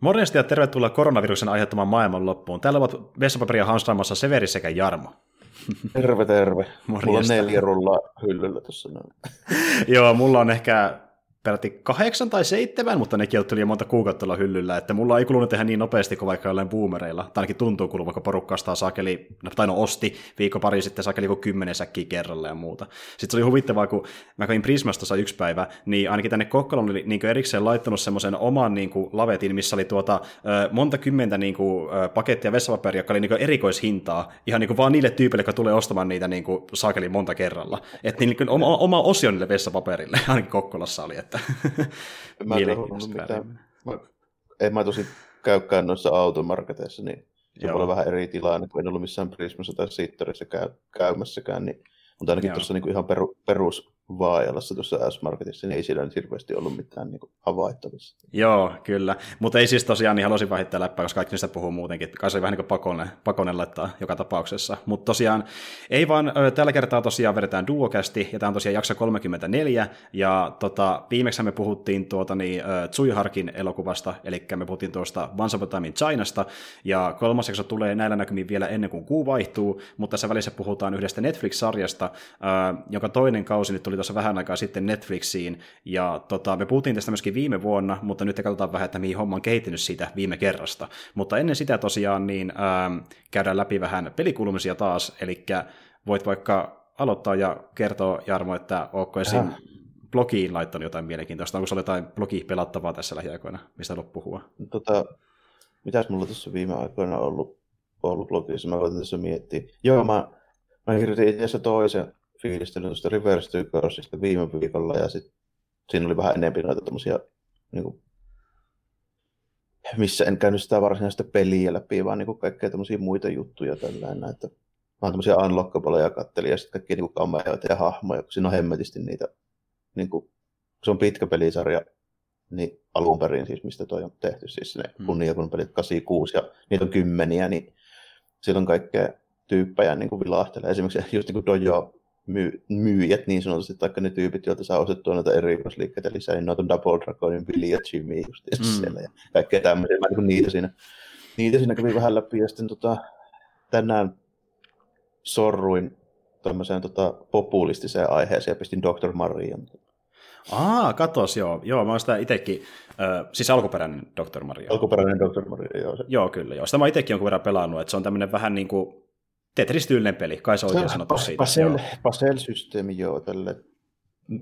Morjesta ja tervetuloa koronaviruksen aiheuttamaan maailman loppuun. Täällä ovat vessapaperia hanstraamassa Severi sekä Jarmo. Terve, terve. Morjesta. Mulla on neljä rullaa hyllyllä tuossa. Joo, mulla on ehkä peräti kahdeksan tai seitsemän, mutta tuli jo monta kuukautta olla hyllyllä, että mulla ei kulunut tehdä niin nopeasti kuin vaikka jollain boomereilla, tai ainakin tuntuu kuluvan, kun porukka ostaa sakeli, no, tai no osti viikko pari sitten sakeli kuin kymmenen säkkiä kerralla ja muuta. Sitten se oli huvittavaa, kun mä kävin Prismasta yksi päivä, niin ainakin tänne Kokkolon oli niin erikseen laittanut semmoisen oman niin kuin, lavetin, missä oli tuota, monta kymmentä niin kuin, pakettia vessapaperia, joka oli niin kuin, erikoishintaa, ihan niin kuin, vaan niille tyypeille, jotka tulee ostamaan niitä niin kuin, sakeli monta kerralla. Että niin, oma, oma osio niille vessapaperille, ainakin Kokkolassa oli, että mä en mitään. Mä, en mä tosi käykään noissa automarketeissa, niin se voi olla vähän eri tilanne, kun en ollut missään Prismassa tai Sittorissä käy, käymässäkään, niin, mutta ainakin tuossa niin ihan peru, perus Vaajalassa tuossa S-Marketissa, niin ei siellä nyt hirveästi ollut mitään niin kuin, havaittavissa. Joo, kyllä. Mutta ei siis tosiaan, niin halusin vaihtaa läppää, koska kaikki niistä puhuu muutenkin. Kai se vähän niin kuin pakonen laittaa joka tapauksessa. Mutta tosiaan, ei vaan tällä kertaa tosiaan vedetään duokästi, ja tämä on tosiaan jakso 34, ja tota, viimeksi me puhuttiin tuota, niin, Tsuiharkin elokuvasta, eli me puhuttiin tuosta Once Upon Chinasta, ja kolmas jakso tulee näillä näkymin vielä ennen kuin kuu vaihtuu, mutta tässä välissä puhutaan yhdestä Netflix-sarjasta, jonka toinen kausi nyt tuli tuossa vähän aikaa sitten Netflixiin, ja tota, me puhuttiin tästä myöskin viime vuonna, mutta nyt katsotaan vähän, että mihin homma on kehittynyt siitä viime kerrasta. Mutta ennen sitä tosiaan niin ää, käydään läpi vähän pelikulmisia taas, eli voit vaikka aloittaa ja kertoa, Jarmo, että onko esim. blogiin laittanut jotain mielenkiintoista, onko se jotain blogi pelattavaa tässä lähiaikoina, mistä haluat puhua? Tota, mitäs mulla tässä viime aikoina ollut, ollut blogissa, mä voin tässä miettiä. Joo, mä, mä kirjoitin itse asiassa toisen fiilistelin tuosta Reverse Tykörsistä viime viikolla ja sitten siinä oli vähän enemmän noita tommosia, niin kuin, missä en käynyt sitä varsinaista peliä läpi, vaan niin kaikkea tämmöisiä muita juttuja tällainen, että vaan tämmöisiä unlockableja kattelin ja sitten kaikkia niin kameoita ja hahmoja, kun siinä on hemmetisti niitä, niin kuin, se on pitkä pelisarja, niin alun perin siis, mistä toi on tehty, siis ne hmm. kunniakun pelit 86 ja niitä on kymmeniä, niin siellä on kaikkea tyyppejä niin kuin vilahtelee. Esimerkiksi just niin kuin Dojo myy- myyjät niin sanotusti, tai ne tyypit, joilta saa ostettua noita erikoisliikkeitä lisää, niin noita Double Dragonin Billy ja Jimmy just mm. siellä ja kaikkea tämmöisiä. Mä niin niitä siinä, niitä siinä kävin vähän läpi ja sitten tota, tänään sorruin tämmöiseen tota, populistiseen aiheeseen ja pistin Dr. Marian. Aa, katos, joo. Joo, mä oon sitä itsekin, äh, siis alkuperäinen Dr. Maria. Alkuperäinen Dr. Maria, joo. Se. Joo, kyllä, joo. Sitä mä itsekin jonkun verran pelannut, että se on tämmöinen vähän niin kuin Tetris-tyylinen peli, kai se on oikein sanottu siitä. Pasel, Pasel-systeemi, joo, tälle.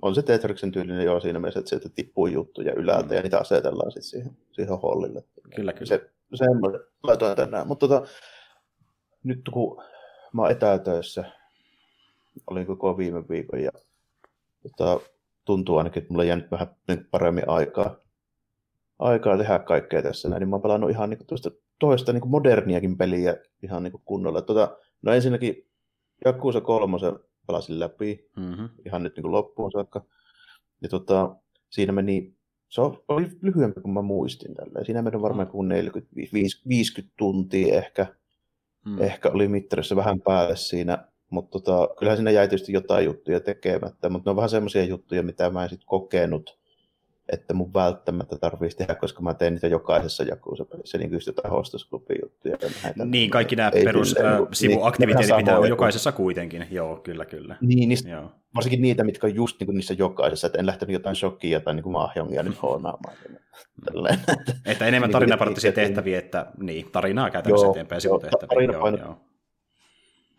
On se Tetriksen tyylinen joo siinä mielessä, että sieltä tippuu juttuja ylältä mm. ja niitä asetellaan sitten siihen, siihen hollille. Kyllä, kyllä. Se, semmoinen laitoin tänään. Mutta tota, nyt kun mä oon etätöissä, olin koko viime viikon ja tota, tuntuu ainakin, että mulla on jäänyt vähän niin paremmin aikaa, aikaa tehdä kaikkea tässä näin, niin mä oon pelannut ihan niin tuosta toista niin moderniakin peliä ihan niin kunnolla. Tota, No ensinnäkin Jakuusa kolmosen pelasin läpi mm-hmm. ihan nyt niin kuin loppuun saakka. Ja tota, siinä meni, se oli lyhyempi kuin mä muistin tällä. Siinä meni varmaan kuin 40, 50 tuntia ehkä. Mm. Ehkä oli mittarissa vähän päälle siinä, mutta tota, kyllähän siinä jäi tietysti jotain juttuja tekemättä, mutta ne on vähän semmoisia juttuja, mitä mä en sitten kokenut että mun välttämättä tarvitsisi tehdä, koska mä teen niitä jokaisessa jakuusapelissä, niin just jotain hostosklubin juttuja. Näitä, niin, kaikki nämä perussivuaktiviteetit niin, pitää olla jokaisessa kuitenkin, joo, kyllä, kyllä. Niin, niistä, joo. varsinkin niitä, mitkä on just niin kuin niissä jokaisessa, että en lähtenyt jotain shokkia tai niin mahjongia nyt hoonaamaan. Tälleen. että enemmän niin tarinaparottisia tehtäviä, että niin, tarinaa käytännössä eteenpäin sivutehtäviä. Tarina, joo, joo.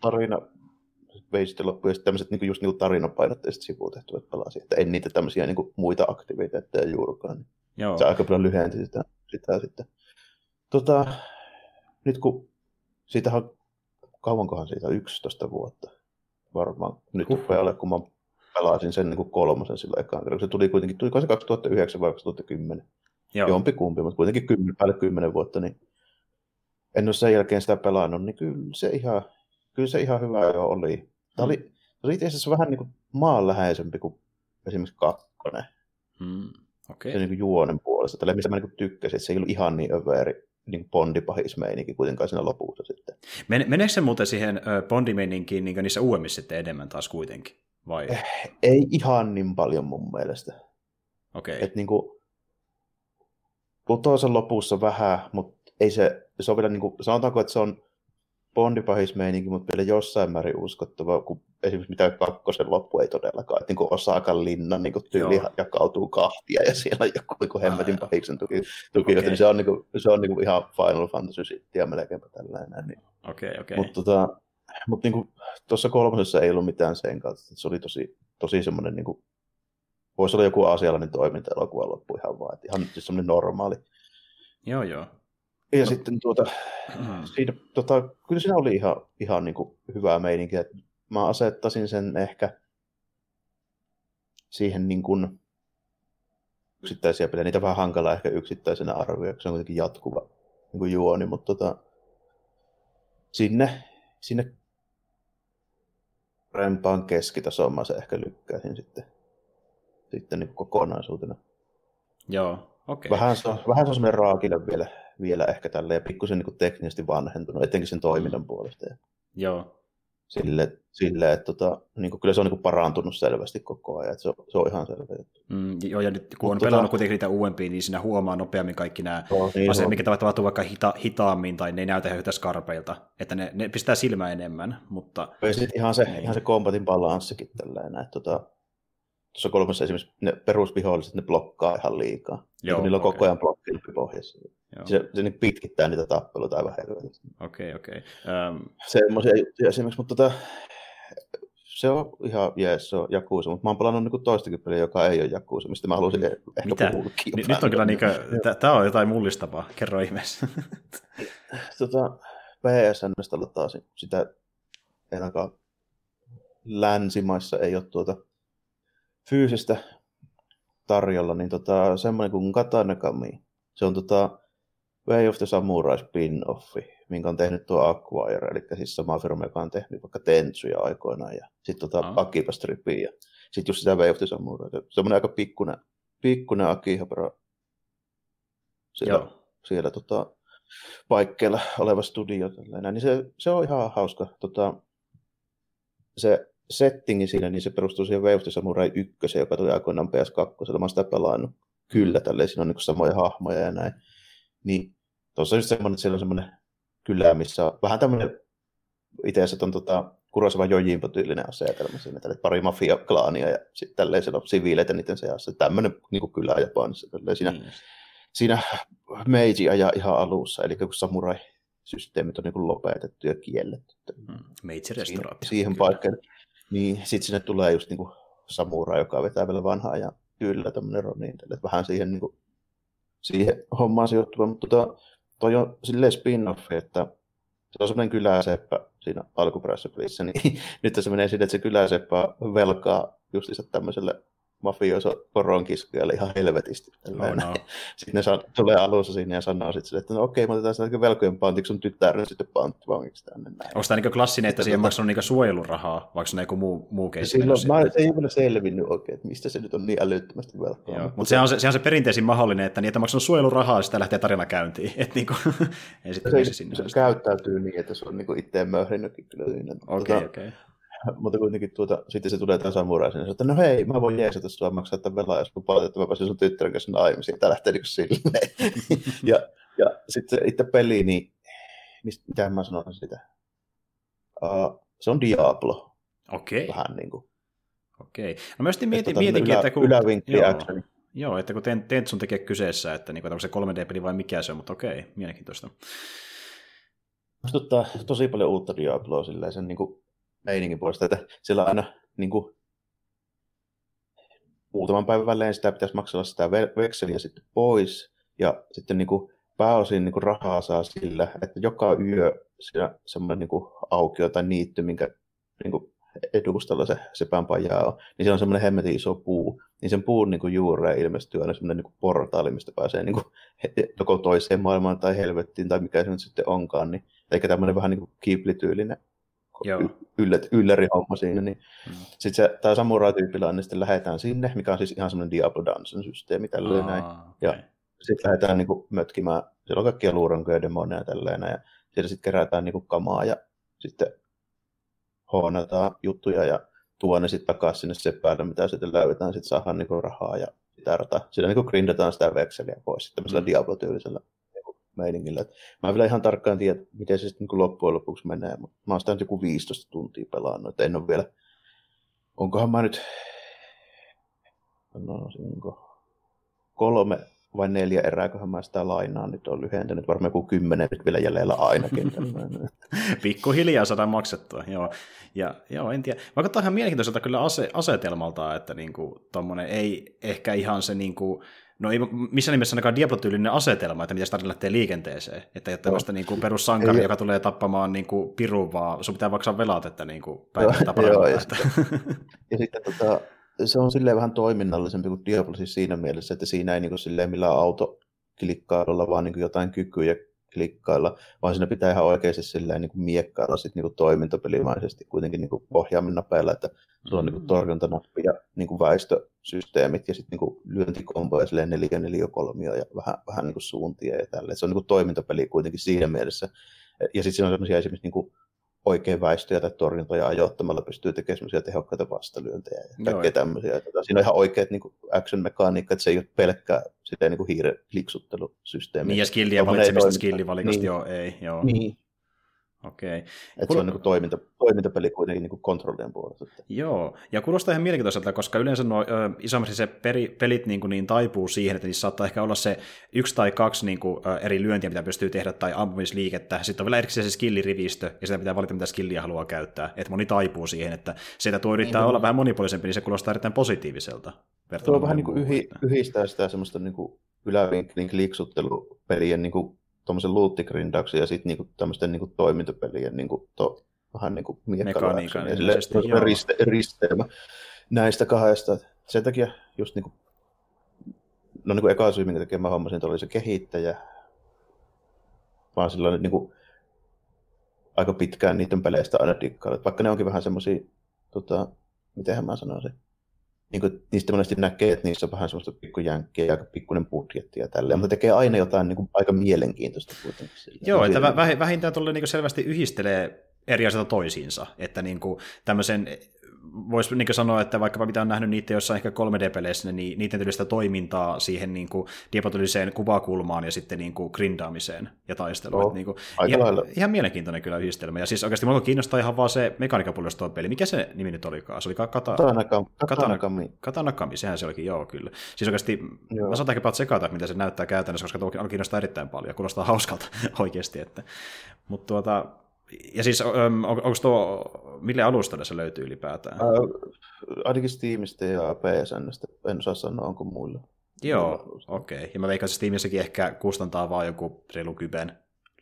tarina vei sitten loppuun, ja sitten tämmöiset niin just niin tarinapainotteiset sivutehtävät pelasi, että en niitä tämmöisiä niin kuin muita aktiviteetteja juurikaan. Niin Joo. Se aika paljon lyhenti sitä, sitä sitten. Tota, nyt kun siitähän kauankohan siitä 11 vuotta varmaan nyt rupeaa kun mä pelasin sen niin kuin kolmosen sillä ekaan kerran. Se tuli kuitenkin, tuli se 2009 vai 2010? Joo. Jompi kumpi, mutta kuitenkin 10, päälle 10 vuotta, niin en ole sen jälkeen sitä pelannut, niin kyllä se ihan, kyllä se ihan hyvä jo oli. Tämä oli, mm. oli itse asiassa vähän niin kuin maanläheisempi kuin esimerkiksi kakkonen. Hmm. Okay. Se niin kuin juonen puolesta. Tällä mistä mä niin tykkäsin, että se ei ollut ihan niin överi niin bondipahismeininki kuitenkaan siinä lopussa sitten. Men, meneekö se muuten siihen bondimeininkiin niin niissä uudemmissa sitten enemmän taas kuitenkin? Vai? Eh, ei ihan niin paljon mun mielestä. Okei. Okay. Et niin kuin, putoisen lopussa vähän, mutta ei se, se on vielä niin kuin, sanotaanko, että se on bondipahismeininki, mutta vielä jossain määrin uskottava, kun esimerkiksi mitä kakkosen loppu ei todellakaan, että niin Osakan linna niin tyyli Joo. jakautuu kahtia ja siellä on joku niin hemmetin pahiksen tuki, tuki okay. niin se on, niin kuin, se on niin kuin ihan Final Fantasy ja melkeinpä tällainen. Niin. Okei, okay, okei. Okay. Mutta tota, mutta niin tuossa kolmosessa ei ollut mitään sen kautta. Se oli tosi, tosi semmoinen, niin kuin, voisi olla joku asiallinen toiminta elokuva loppu ihan vaan. Että ihan siis semmoinen normaali. Joo, joo. Ja no. sitten tuota, mm. siinä, tota, kyllä siinä oli ihan, ihan niin kuin hyvää meininkiä. Mä asettaisin sen ehkä siihen niin kuin yksittäisiä pelejä. Niitä vähän hankala ehkä yksittäisenä arvioida, se on kuitenkin jatkuva niin kuin juoni, mutta tota, sinne, sinne rempaan keskitasoon mä se ehkä lykkäisin sitten, sitten niin kokonaisuutena. Joo. Okay. Vähän se on, vähän se on semmoinen raakille vielä, vielä ehkä tälle ja pikkusen niin teknisesti vanhentunut, etenkin sen toiminnan puolesta. Joo. Sille, sille että tota, niin kuin, kyllä se on niin kuin parantunut selvästi koko ajan, että se on, se on ihan selvä juttu. Mm, joo, ja nyt kun on Mutta pelannut tota... kuitenkin niitä uudempia, niin siinä huomaa nopeammin kaikki nämä no, niin asiat, mikä tapahtuu vaikka hita, hitaammin tai ne ei näytä yhtä skarpeilta, että ne, ne pistää silmää enemmän, mutta... Ja sitten ihan se, niin. ihan se kombatin balanssikin tällainen, että tota, tuossa kolmessa esimerkiksi ne perusviholliset, ne blokkaa ihan liikaa. Joo, niillä on okay. koko ajan blokkilpi pohjassa. Joo. Se, se niin pitkittää niitä tappeluita aivan helvetisti. Okei, okay, okei. Okay. Um... Semmoisia juttuja esimerkiksi, mutta tota, se on ihan jees, se on Jakuusa, mutta mä oon pelannut niin toistakin peliä, joka ei ole Jakuusa, mistä mä haluaisin ehkä Mitä? puhua N- Nyt on kyllä niin kuin, tämä on jotain mullistavaa, kerro ihmeessä. tota, PSNstä taas sitä ainakaan länsimaissa ei ole tuota fyysistä tarjolla, niin tota, semmoinen kuin Katana Kami. Se on tota Way of the Samurai spin-offi, minkä on tehnyt tuo Acquire, eli siis sama firma, joka on tehnyt vaikka Tentsuja aikoinaan, ja sitten tota oh. Akiba Stripia, ja sitten just sitä Way of the Samurai. Semmoinen aika pikkunen, pikkunen Akihabara siellä, Joo. siellä tota, paikkeilla oleva studio. Tällainen. Niin se, se, on ihan hauska. Tota, se settingi siinä, niin se perustuu siihen Way of the Samurai 1, joka tuli aikoinaan PS2. Mä oon sitä pelannut. Kyllä, tälleen siinä on niin samoja hahmoja ja näin. Niin tuossa on just semmoinen, että siellä on semmoinen kylä, missä on vähän tämmöinen, itse asiassa on tota, Kurosava Jojimpo-tyylinen asetelma siinä, tälle pari mafia-klaania ja sitten tälleen siellä on siviileitä niiden seassa. Tämmöinen niin kylä Japanissa. Tälleen siinä, mm. siinä Meiji ajaa ihan alussa, eli kun samurai systeemit on niin lopetettu ja kielletty. Mm. Meitsi-restauraatio. Siihen, siihen paikkaan. Niin sitten sinne tulee just niin kuin samurai, joka vetää vielä vanhaa ja kyllä tämmöinen Ronin, vähän siihen, niin kuin, siihen hommaan sijoittuva, mutta tota, toi on silleen spin-offi, että se on semmoinen kyläseppä siinä alkuperäisessä pelissä, niin nyt se menee sinne, että se kyläseppä velkaa justiinsa tämmöiselle mafioso koronkiskujalle ihan helvetisti. Oh, no. Sitten ne saa, tulee alussa siinä ja sanoo sitten, että no okei, me otetaan sitä velkojen pantiksi sun tyttären sitten panttivangiksi tänne näin. Onko tämä niin klassinen, että siihen on maksanut niin suojelurahaa, vaikka se on joku muu, muu keissi? Silloin, mä, se ei ole selvinnyt oikein, että mistä se nyt on niin älyttömästi velkaa. Joo, mutta se on se, se, on se perinteisin mahdollinen, että niitä on maksanut suojelurahaa, sitä lähtee tarina käyntiin. Että niin kuin, ei sitten se, sinne. Se, se käyttäytyy niin, että se on niin itseään möhrinnytkin kyllä. Okei, okay, tota, okei. Okay. mutta kuitenkin tuota, sitten se tulee tämän samurai sinne, että no hei, mä voin jeesata sua maksaa tämän velaa, jos lupaat, että mä pääsen sun tyttären kanssa naimisiin. Tämä lähtee niin silleen. ja, ja sitten se itse peli, niin mistä, mitä mä sanon sitä? Uh, se on Diablo. Okei. Okay. Vähän niin kuin. Okei. No mä sitten mietin, mietinkin, ylä, että kun... Ylävinkki joo, joo, että kun Tentsun tekee kyseessä, että niin onko se 3D-peli vai mikä se on, mutta okei, mielenkiintoista. Muistuttaa tosi paljon uutta Diabloa silleen, sen niin kuin meiningin puolesta, että siellä aina niin kuin, muutaman päivän välein sitä pitäisi maksella sitä vekseliä sitten pois, ja sitten niin kuin, pääosin niin kuin, rahaa saa sillä, että joka yö siellä semmoinen niin kuin, aukio tai niitty, minkä niin kuin, edustalla se sepänpajaa on, niin siellä on semmoinen hemmetin iso puu, niin sen puun niin kuin, juureen ilmestyy aina semmoinen niin kuin, portaali, mistä pääsee niin kuin, joko toiseen maailmaan tai helvettiin tai mikä se nyt sitten onkaan, niin, eikä tämmöinen vähän niin kuin kiiplityylinen yllät, ylläri-homma siinä, niin mm. sitten se, tämä samurai-tyypillä niin sitten lähdetään sinne, mikä on siis ihan semmoinen Diablo Dungeon systeemi tälleen näin. Ja okay. sitten lähdetään niin kuin, mötkimään, siellä on kaikkia luurankoja ja demoneja tälleen ja siellä sitten kerätään niin kuin, kamaa ja sitten hoonataan juttuja ja tuo ne sitten takaisin sinne sepäälle, mitä sitten löydetään, sitten saadaan niin kuin, rahaa ja sitä rataa. Siinä niin grindataan sitä vekseliä pois tämmöisellä mm. Diablo-tyylisellä niin meiningillä. Mä en vielä ihan tarkkaan tiedä, miten se sitten niin loppujen lopuksi menee, mutta mä oon sitä nyt joku 15 tuntia pelannut, että en ole vielä, onkohan mä nyt, no, kolme vai neljä erää, kun mä sitä lainaa nyt on lyhentänyt, varmaan joku kymmenen nyt vielä jäljellä ainakin. Pikkuhiljaa saadaan maksettua, joo. Ja, joo, en tiedä. Vaikka ihan mielenkiintoiselta kyllä ase, asetelmalta, että niinku, ei ehkä ihan se niinku, No ei missään nimessä ainakaan Diablo-tyylinen asetelma, että miten tarina lähtee liikenteeseen. Että ei ole tämmöistä niin kuin perussankari, ei, joka tulee tappamaan niin kuin pirun, vaan sun pitää maksaa velat, että niin kuin päivän joo, ja, sitten, ja sitten tota, se on silleen vähän toiminnallisempi kuin Diablo siis siinä mielessä, että siinä ei niin kuin silleen millään autoklikkailulla, vaan niin kuin jotain kykyjä klikkailla, vaan siinä pitää ihan oikeasti silleen niin kuin miekkailla sit niin kuin toimintapelimaisesti kuitenkin niin kuin ohjaamin napeilla, että se on niin kuin mm. torjuntanappi ja niin kuin väistösysteemit ja sitten niin lyöntikomboja silleen neljä, neljä, kolmio ja vähän, vähän niin kuin suuntia ja tälleen. Se on niin kuin toimintapeli kuitenkin siinä mielessä. Ja sitten siinä on sellaisia esimerkiksi niin kuin oikein väistöjä tai torjuntoja ajoittamalla pystyy tekemään semmoisia tehokkaita vastalyöntejä ja kaikkea tämmöisiä. Tota, siinä on ihan oikeat niin action-mekaniikka, että se ei ole pelkkää sitä niin hiiren kliksuttelusysteemiä. Niin ja skillien valitsemista skillivalikosta, niin. joo, ei, joo. Niin, Okei. Että Kuul... se on niin toiminta, toimintapeli kuitenkin niin kontrollien puolesta. Joo, ja kuulostaa ihan mielenkiintoiselta, koska yleensä nuo isommassa se peri, pelit niin, kuin, niin taipuu siihen, että niissä saattaa ehkä olla se yksi tai kaksi niin kuin, ö, eri lyöntiä, mitä pystyy tehdä, tai ampumisliikettä. Sitten on vielä erikseen se skillirivistö, ja sitä pitää valita, mitä skilliä haluaa käyttää. Että moni taipuu siihen, että sitä tuo yrittää niin, olla vähän monipuolisempi, niin se kuulostaa erittäin positiiviselta. Se on vähän niin kuin yhi, yhdistää sitä semmoista niin kuin ylävinkkelin kliksuttelupelien niin kuin tuommoisen luuttigrindauksen ja sitten niinku tämmöisten niinku toimintapelien niinku to, vähän niinku miekkalauksen ja riste, risteemä näistä kahdesta. Sen takia just niinku, no niinku eka syy, minkä takia mä hommasin, että oli se kehittäjä, vaan sillä niinku, aika pitkään niiden peleistä aina dikkailla. Vaikka ne onkin vähän semmoisia, tota, mitenhän mä sanoisin, niin kuin, niistä monesti näkee, että niissä on vähän semmoista pikkujänkkiä ja aika pikkuinen budjetti ja tälleen, mutta tekee aina jotain niin kuin, aika mielenkiintoista kuitenkin. Joo, että vähintään tuolle niin selvästi yhdistelee eri asioita toisiinsa, että niin kuin, tämmöisen voisi niin sanoa, että vaikkapa mitä on nähnyt niitä jossain ehkä 3D-peleissä, niin niiden tyylistä toimintaa siihen niin kuin diapotyyliseen kuvakulmaan ja sitten niin kuin grindaamiseen ja taisteluun. Oh, niin kuin, ihan, ihan, mielenkiintoinen kyllä yhdistelmä. Ja siis oikeasti minua kiinnostaa ihan vaan se mekaniikapuolella tuo peli. Mikä se nimi nyt olikaan? Se oli Kata... Katanakami. Katanakami, sehän se olikin, joo kyllä. Siis oikeasti, joo. mä saatan ehkä tsekata, mitä se näyttää käytännössä, koska tuo kiinnostaa erittäin paljon. Kuulostaa hauskalta oikeasti. Että. Mutta tuota, ja siis on, onko tuo, mille alustalle se löytyy ylipäätään? Ää, ainakin Steamista ja PSNstä, en osaa sanoa, onko muilla. Joo, okei. Okay. Ja mä veikkaan, että Steamissäkin ehkä kustantaa vaan joku reilu kyben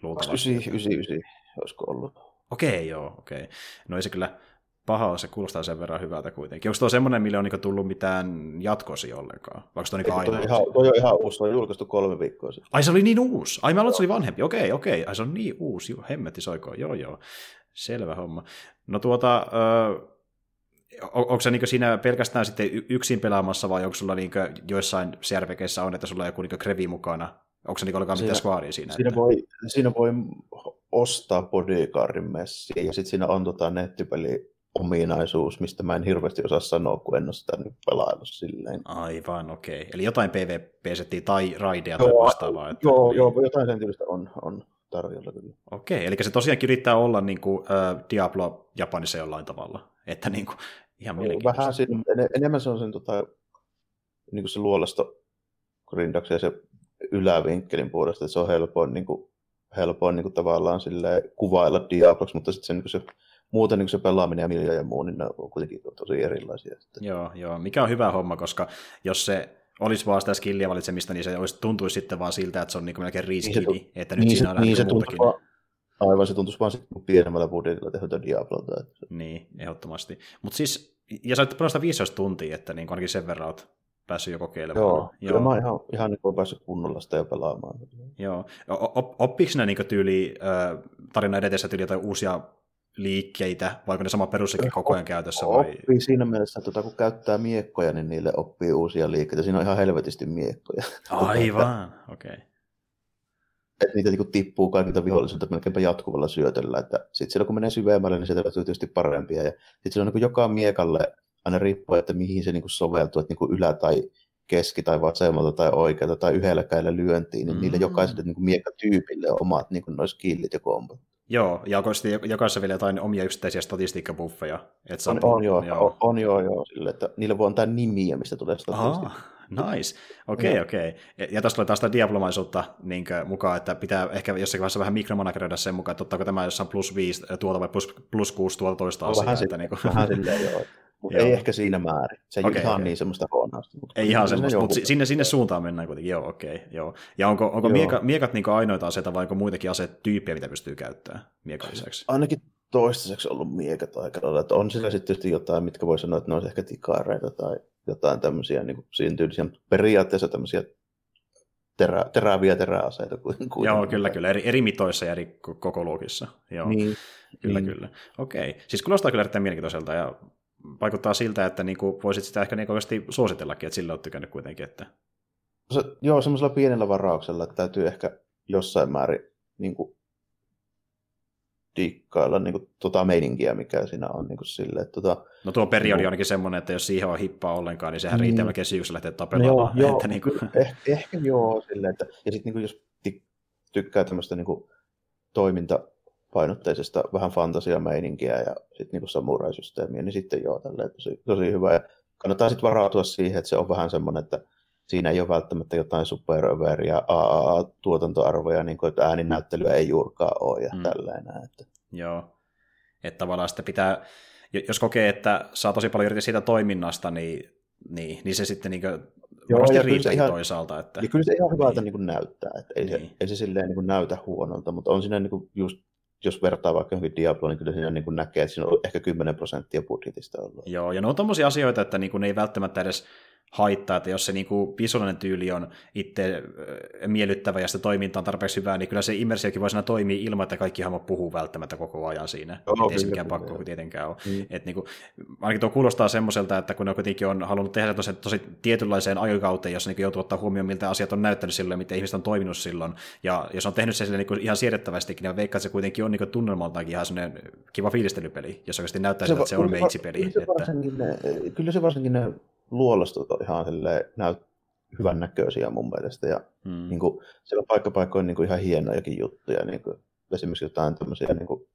luultavasti. 99, olisiko ollut. Okei, okay, joo, okei. Okay. No ei se kyllä paha, se kuulostaa sen verran hyvältä kuitenkin. Onko tuo semmoinen, millä on niinku tullut mitään jatkosi ollenkaan? Vaikka tuo niinku toi, ihan, toi on ihan uusi, se on julkaistu kolme viikkoa sitten. Ai se oli niin uusi? Ai mä aloin, se oli vanhempi. Okei, okei. Ai se on niin uusi. Joo, hemmetti soikoon. Joo, joo. Selvä homma. No tuota, öö, onko se niin siinä pelkästään sitten yksin pelaamassa vai onko sulla niin joissain CRPGissä on, että sulla on joku niin krevi mukana? Onko se niin ollenkaan mitään squadia siinä? Siinä, että... voi, siinä voi ostaa bodyguardin messiä ja sitten siinä on tota nettipeli ominaisuus, mistä mä en hirveästi osaa sanoa, kun en ole sitä nyt pelaillut silleen. Aivan, okei. Okay. Eli jotain PvP-settiä tai raidea tai vastaavaa. Että... Joo, joo, jotain sen tyylistä on, on tarjolla kyllä. Okei, okay, eli se tosiaankin yrittää olla niin kuin, uh, Diablo Japanissa jollain tavalla. Että niin kuin, ihan mielenkiintoista. Vähän siinä, en, enemmän se on sen tota, niin kuin se luolasto grindaksi ja se ylävinkkelin puolesta, että se on helpoin, niin kuin, helpoin niin kuin, tavallaan kuvailla Diabloksi, mutta sitten se, niin kuin se muuten niin se pelaaminen ja miljoja ja muu, niin ne on kuitenkin tosi erilaisia. Joo, joo, mikä on hyvä homma, koska jos se olisi vaan sitä skillia valitsemista, niin se olisi, tuntuisi sitten vaan siltä, että se on niin melkein riskini, niin että nyt niin siinä on niin se muutakin. Vaan, aivan, se tuntuisi vaan sitten pienemmällä budjetilla tehdä Diablota. Että... Niin, ehdottomasti. Mutta siis, ja sä olet pelannut 15 tuntia, että niin ainakin sen verran olet päässyt jo kokeilemaan. Joo, Joo. kyllä mä oon ihan, ihan niin päässyt kunnolla sitä jo pelaamaan. Joo. Oppiiko ne niin tyyli äh, tarina edetessä tyyli jotain uusia liikkeitä, vai onko ne sama perussakin koko ajan käytössä? Vai? Oppii siinä mielessä, että tuota, kun käyttää miekkoja, niin niille oppii uusia liikkeitä. Siinä on ihan helvetisti miekkoja. Aivan, okei. Okay. Että niitä niin tippuu kaikilta vihollisilta melkeinpä jatkuvalla syötöllä. Että sitten silloin kun menee syvemmälle, niin sieltä löytyy tietysti parempia. Ja sitten on niin joka miekalle, aina riippuu, että mihin se niin soveltuu, että niin ylä- tai keski- tai vasemmalta tai oikealta tai yhdellä kädellä lyöntiin, niin mm. niille jokaiselle niin miekatyypille on omat niin noin skillit ja kombot. Joo, ja onko sitten jokaisessa vielä jotain omia yksittäisiä statistiikkabuffeja? Että on, on, joo, joo. On, on joo, joo sille, että niille voi antaa nimiä, mistä tulee statistiikkaa. Nice. Okei, okay, okei. Okay. Ja tästä tulee taas sitä diablomaisuutta niin mukaan, että pitää ehkä jossakin vaiheessa vähän mikromanageroida sen mukaan, että ottaako tämä jossain plus 5 tuolta vai plus, plus 6 tuolta toista asiaa. Vähän, että, niin kuin... vähän silleen, joo. Mutta ei ehkä siinä määrin. Se ei okay, ihan okay. niin semmoista huonosta. Mutta ei ihan semmoista, mutta sinne, sinne suuntaan mennään kuitenkin. Joo, okei. Okay, joo. Ja onko, onko mieka, miekat niin ainoita aseita vai onko muitakin asetyyppejä, mitä pystyy käyttämään miekan lisäksi? Ainakin toistaiseksi ollut miekat aika lailla. Että on sillä sitten jotain, mitkä voi sanoa, että ne olisi ehkä tikareita tai jotain tämmöisiä niin kuin siinä tyylisiä, periaatteessa tämmöisiä terä, teräviä teräaseita. Kuin, Joo, kyllä, kyllä. Eri, eri mitoissa ja eri koko luokissa. Joo. Niin, kyllä, niin. kyllä. Okei. Siis kuulostaa kyllä erittäin mielenkiintoiselta ja vaikuttaa siltä, että niin kuin voisit sitä ehkä niin oikeasti suositellakin, että sillä on tykännyt kuitenkin. Että... Se, joo, semmoisella pienellä varauksella, että täytyy ehkä jossain määrin niin kuin, diikkailla niin kuin, tota meininkiä, mikä siinä on niin kuin, sille, että, tota, No tuo periodi on ainakin semmoinen, että jos siihen on hippaa ollenkaan, niin sehän mm. riittää melkein syyksi lähteä tapelemaan. No, joo, että, niin kuin... ehkä, ehkä joo, silleen, että, ja sitten niin jos tykkää tämmöistä niin kuin, toiminta painotteisesta vähän fantasiameininkiä ja sitten niinku samurai-systeemiä, niin sitten joo, tälleen tosi, tosi hyvä. Ja kannattaa sitten varautua siihen, että se on vähän semmoinen, että siinä ei ole välttämättä jotain superoveria, AAA-tuotantoarvoja, niin kuin, että ääninäyttelyä ei juurikaan ole ja mm. tällainen. Että. Joo, että tavallaan sitä pitää, jos kokee, että saa tosi paljon irti siitä toiminnasta, niin, niin, niin se sitten niin Joo, ja riittää ihan, toisaalta. Että... Ja kyllä se ihan hyvältä niin. Niin näyttää, että ei, niin. se, ei se silleen niin näytä huonolta, mutta on siinä niin just jos vertaa vaikka johonkin Diablo, niin kyllä siinä niin kuin näkee, että siinä on ehkä 10 prosenttia budjetista ollut. Joo, ja ne on tommosia asioita, että niin kuin ne ei välttämättä edes haittaa, että jos se niin kuin visuaalinen tyyli on itse miellyttävä ja se toiminta on tarpeeksi hyvää, niin kyllä se immersiokin voi siinä toimia ilman, että kaikki hahmot puhuu välttämättä koko ajan siinä. Joo, ei se mikään pakko kyllä. tietenkään ole. Mm. Et niin kuin, ainakin tuo kuulostaa semmoiselta, että kun ne kuitenkin on halunnut tehdä tosi, tosi tietynlaiseen aikakauteen, jossa niin joutuu ottaa huomioon, miltä asiat on näyttänyt silloin, miten ihmiset on toiminut silloin, ja jos on tehnyt se niin kuin ihan siedettävästi, niin veikkaan, että se kuitenkin on niin tunnelmaltaankin ihan semmoinen kiva fiilistelypeli, jos oikeasti näyttää siltä, että se on meitsipeli. Kyllä se varsinkin ne, kyllä se varsinkin ne luolastut on ihan näyt hyvän näköisiä mun mielestä. Ja hmm. niin kuin, siellä on paikkapaikoin niin kuin ihan hienojakin juttuja. Niin kuin, esimerkiksi jotain tämmöisiä niin kuin,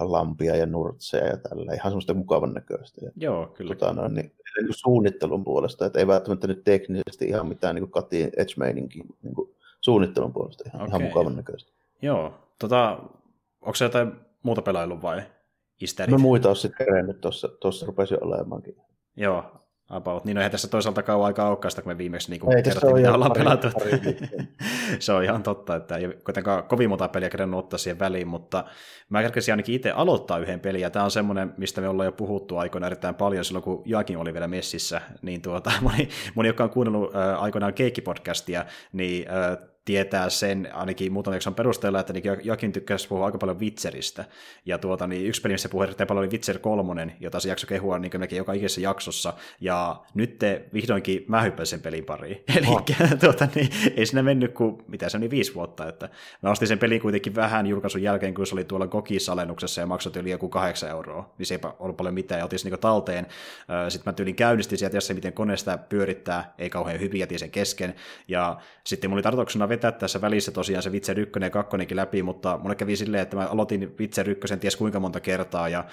lampia ja nurtseja ja tällä. Ihan semmoista mukavan näköistä. Ja, Joo, kyllä. Tota, no, niin, niin kuin suunnittelun puolesta, että ei välttämättä nyt teknisesti ihan mitään niin cutting edge meininkiä, niin kuin suunnittelun puolesta ihan, okay. ihan mukavan näköistä. Joo, tota, onko se jotain muuta pelaillut vai? Isterit? Mä muita olen sitten kerennyt, tuossa, tuossa rupesi olemaankin. Joo, about. Niin no eihän tässä toisaalta kauan aikaa olekaan kun me viimeksi niin kerrottiin, mitä ollaan pelattu. se on ihan totta, että ei kuitenkaan kovin monta peliä kerran ottaa siihen väliin, mutta mä kerkesin ainakin itse aloittaa yhden pelin, ja tämä on semmoinen, mistä me ollaan jo puhuttu aikoina erittäin paljon silloin, kun Joakin oli vielä messissä, niin tuota, moni, moni joka on kuunnellut äh, aikoinaan Keikki-podcastia, niin äh, tietää sen ainakin muutaman jakson perusteella, että niin Joakin tykkäsi puhua aika paljon Witcheristä. Ja tuota, niin yksi peli, missä puhui erittäin paljon oli Witcher 3, jota se jakso kehua niin melkein joka ikisessä jaksossa. Ja nyt te vihdoinkin mä hyppäsin sen pelin pariin. Eli oh. tuota, niin, ei siinä mennyt kuin, mitä se on, niin viisi vuotta. Että mä ostin sen pelin kuitenkin vähän julkaisun jälkeen, kun se oli tuolla Kokissa alennuksessa ja maksoi yli joku kahdeksan euroa. Niin se ei ollut paljon mitään ja otin sen niin talteen. Sitten mä tyylin käynnistin sieltä, miten kone sitä pyörittää, ei kauhean hyvin, jätin sen kesken. Ja sitten mulla oli tarkoituksena vetää tässä välissä tosiaan se Witcher 1 ja 2 läpi, mutta mulle kävi silleen, että mä aloitin Witcher 1 ties kuinka monta kertaa, ja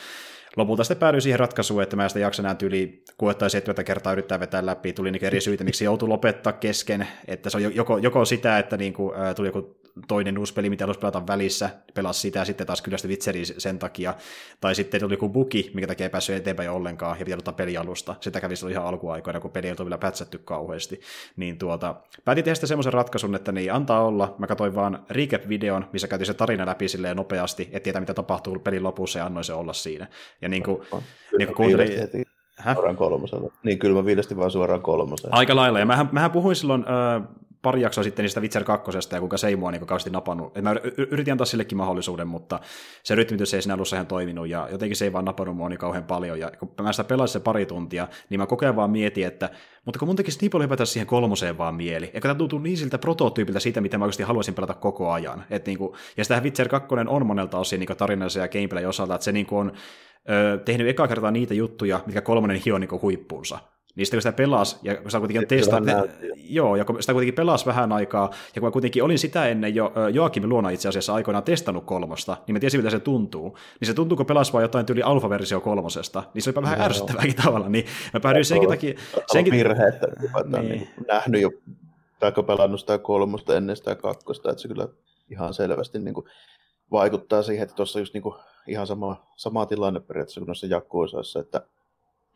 lopulta sitten päädyin siihen ratkaisuun, että mä sitä jaksan enää yli 6 tai 7 kertaa yrittää vetää läpi. Tuli niin eri syitä, miksi joutui lopettaa kesken, että se on joko, joko sitä, että niin kuin, tuli joku toinen uusi peli, mitä halusi pelata välissä, pelasi sitä ja sitten taas kyllästä Witcheria sen takia, tai sitten tuli joku buki, mikä takia ei päässyt eteenpäin ollenkaan, ja pitää ottaa pelialusta. Sitä kävi silloin ihan alkuaikoina, kun peli ei ollut vielä pätsätty kauheasti. Niin tuota, päätin tehdä semmoisen ratkaisun, että niin antaa olla, mä katsoin vaan recap-videon, missä käytiin se tarina läpi silleen nopeasti, että tietää mitä tapahtuu pelin lopussa ja annoin se olla siinä. Ja niin kuin, niin kuin kuuntelin... Suoraan kolmosella. Niin, kyllä mä viidesti vaan suoraan kolmosella. Aika lailla, ja mähän, mähän puhuin silloin äh, pari jaksoa sitten niistä Witcher 2 ja kuinka se ei mua niin kauheasti napannut. Et mä yritin antaa sillekin mahdollisuuden, mutta se rytmitys ei siinä alussa ihan toiminut ja jotenkin se ei vaan napannut mua niin kauhean paljon. Ja kun mä sitä pelasin se pari tuntia, niin mä koko ajan vaan mietin, että mutta kun mun tekisi niin paljon hypätä siihen kolmoseen vaan mieli. Eikö tämä tuntuu niin siltä prototyypiltä siitä, mitä mä oikeasti haluaisin pelata koko ajan. Et niin kuin, ja sitä Witcher 2 on monelta osin niin tarinallisen ja gameplay osalta, että se niin kuin on tehnyt eka kertaa niitä juttuja, mikä kolmonen hio niin huippuunsa. Niin sitten kun sitä pelasi, ja kun sitä kuitenkin testaa, te, joo, ja kun sitä kuitenkin pelasi vähän aikaa, ja kun mä kuitenkin olin sitä ennen jo Joakim Luona itse asiassa aikoinaan testannut kolmosta, niin mä tiesin, mitä se tuntuu. Niin se tuntuu, kun pelasi vaan jotain tyyli alfa-versio kolmosesta, niin se oli vähän ärsyttävääkin tavalla, niin mä päädyin senkin takia... Senkin... Virhe, että niin. niin nähnyt jo, tai pelannut sitä kolmosta ennen sitä kakkosta, että se kyllä ihan selvästi niin kuin vaikuttaa siihen, että tuossa just niin kuin ihan sama, sama tilanne periaatteessa kuin noissa jakkuosassa, että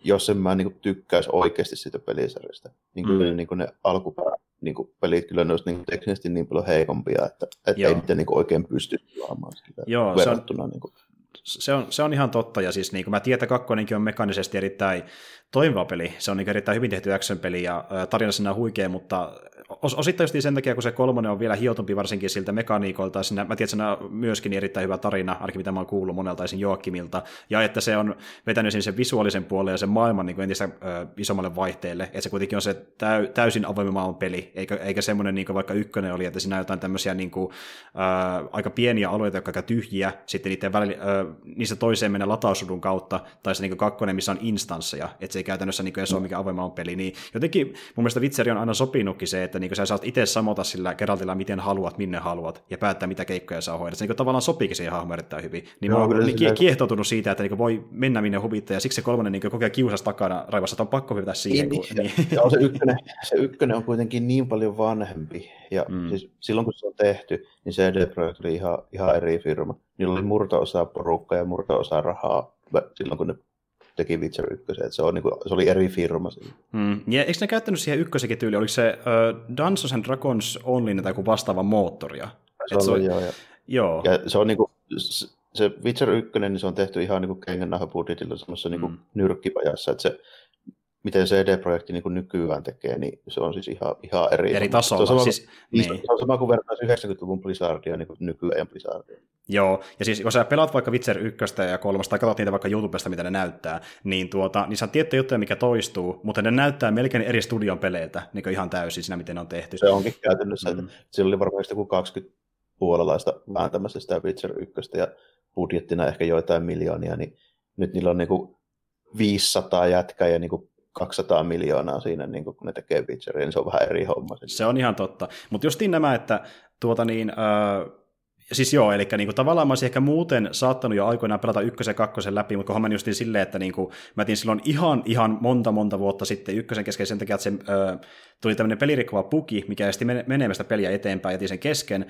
jos en mä niin kuin, tykkäisi oikeasti siitä pelisarjasta, niin kyllä mm. niin kuin ne alkupää niin kuin, pelit kyllä ne olisi niin kuin, teknisesti niin paljon heikompia, että, että ei niitä niin kuin, oikein pysty pelaamaan sillä Joo, verrattuna. Se on, niin kuin. se, on, se on ihan totta, ja siis niin kuin mä tiedän, että kakkonenkin on mekaanisesti erittäin toimiva peli. Se on niin erittäin hyvin tehty action-peli ja tarina on huikea, mutta os, osittain sen takia, kun se kolmonen on vielä hiotumpi varsinkin siltä mekaniikolta, sinä, mä tiedän, että on myöskin erittäin hyvä tarina, ainakin mitä mä oon kuullut monelta esim. Joakimilta, ja että se on vetänyt sen visuaalisen puolen ja sen maailman niin entistä ö, isommalle vaihteelle, että se kuitenkin on se täy, täysin avoimen maailman peli, eikä, eikä semmoinen niin vaikka ykkönen oli, että siinä on jotain tämmöisiä niin kuin, ö, aika pieniä alueita, jotka aika tyhjiä, sitten niiden välillä, ö, niissä toiseen mennä latausudun kautta, tai se niin kakkonen, missä on instansseja, että se käytännössä niin edes ole mikään avoimen peli, niin jotenkin mun mielestä Witcher on aina sopinutkin se, että niin sä saat itse samota sillä Geraltilla miten haluat, minne haluat, ja päättää mitä keikkoja saa hoidaa. Se niin tavallaan sopiikin siihen hahmoon erittäin hyvin. Niin Joo, mä oon niin kiehtoutunut siitä, että niin voi mennä minne huvittaa, ja siksi se kolmannen niin kokee kiusas takana raivassa, että on pakko hyvätä siihen. Niin, kun, niin. Joo, se ykkönen, se ykkönen on kuitenkin niin paljon vanhempi, ja mm. siis silloin kun se on tehty, niin CD Projekt oli ihan, ihan eri firma. Niillä oli murto-osa porukkaa ja murto-osa rahaa silloin, kun ne teki Witcher 1, että se, on, niin kuin, se oli eri firma. Hmm. Ja eikö ne käyttänyt siihen ykkösekin tyyli, oliko se uh, Dungeons and Dragons Only tai joku vastaava moottoria? Se, se on, joo, ja, joo. ja se on niin kuin, se Witcher 1, niin se on tehty ihan niin kuin budjetilla semmoisessa niin mm. nyrkkipajassa, että se miten CD-projekti niin nykyään tekee, niin se on siis ihan, ihan eri. Eri tasolla. Se on sama, siis, niin. se on sama kuin vertaisi 90-luvun Blizzardia niin nykyajan Blizzardia. Joo, ja siis kun sä pelaat vaikka Witcher 1 ja 3, tai katsot niitä vaikka YouTubesta, mitä ne näyttää, niin, tuota, niin se on tiettyjä juttuja, mikä toistuu, mutta ne näyttää melkein eri studion peleiltä niin ihan täysin siinä, miten ne on tehty. Se onkin käytännössä, mm. että sillä oli varmaan joku 20 puolalaista vääntämässä sitä Witcher 1 ja budjettina ehkä joitain miljoonia, niin nyt niillä on niin kuin 500 jätkää ja niin kuin 200 miljoonaa siinä, niin kun ne tekee Witcheria, niin se on vähän eri homma. Se on ihan totta. Mutta justiin nämä, että tuota niin, äh, Siis joo, eli niin kuin, tavallaan mä olisin ehkä muuten saattanut jo aikoinaan pelata ykkösen ja kakkosen läpi, mutta homma justiin silleen, että niin kuin, mä tein silloin ihan, ihan monta monta vuotta sitten ykkösen kesken sen takia, että se ö, tuli tämmöinen pelirikkova puki, mikä esti menemästä peliä eteenpäin, jätin sen kesken.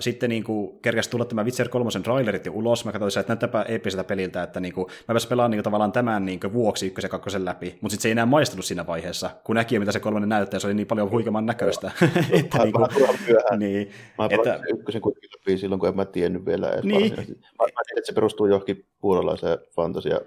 Sitten niin kuin, kerkäsi tulla tämä Witcher 3 trailerit jo ulos, mä katsoin, että näyttääpä eeppiseltä peliltä, että niin kuin, mä pääsin pelaamaan niin kuin, tavallaan tämän niin kuin, vuoksi ykkösen ja kakkosen läpi, mutta sitten se ei enää maistunut siinä vaiheessa, kun näki mitä se kolmannen näyttää, se oli niin paljon huikeamman näköistä. että, niin kuin, niin, mä että, ykkösen kuitenkin läpi silloin, kun en mä tiennyt vielä niin. Mä, mä tiedän, että se perustuu johonkin puolalaiseen fantasia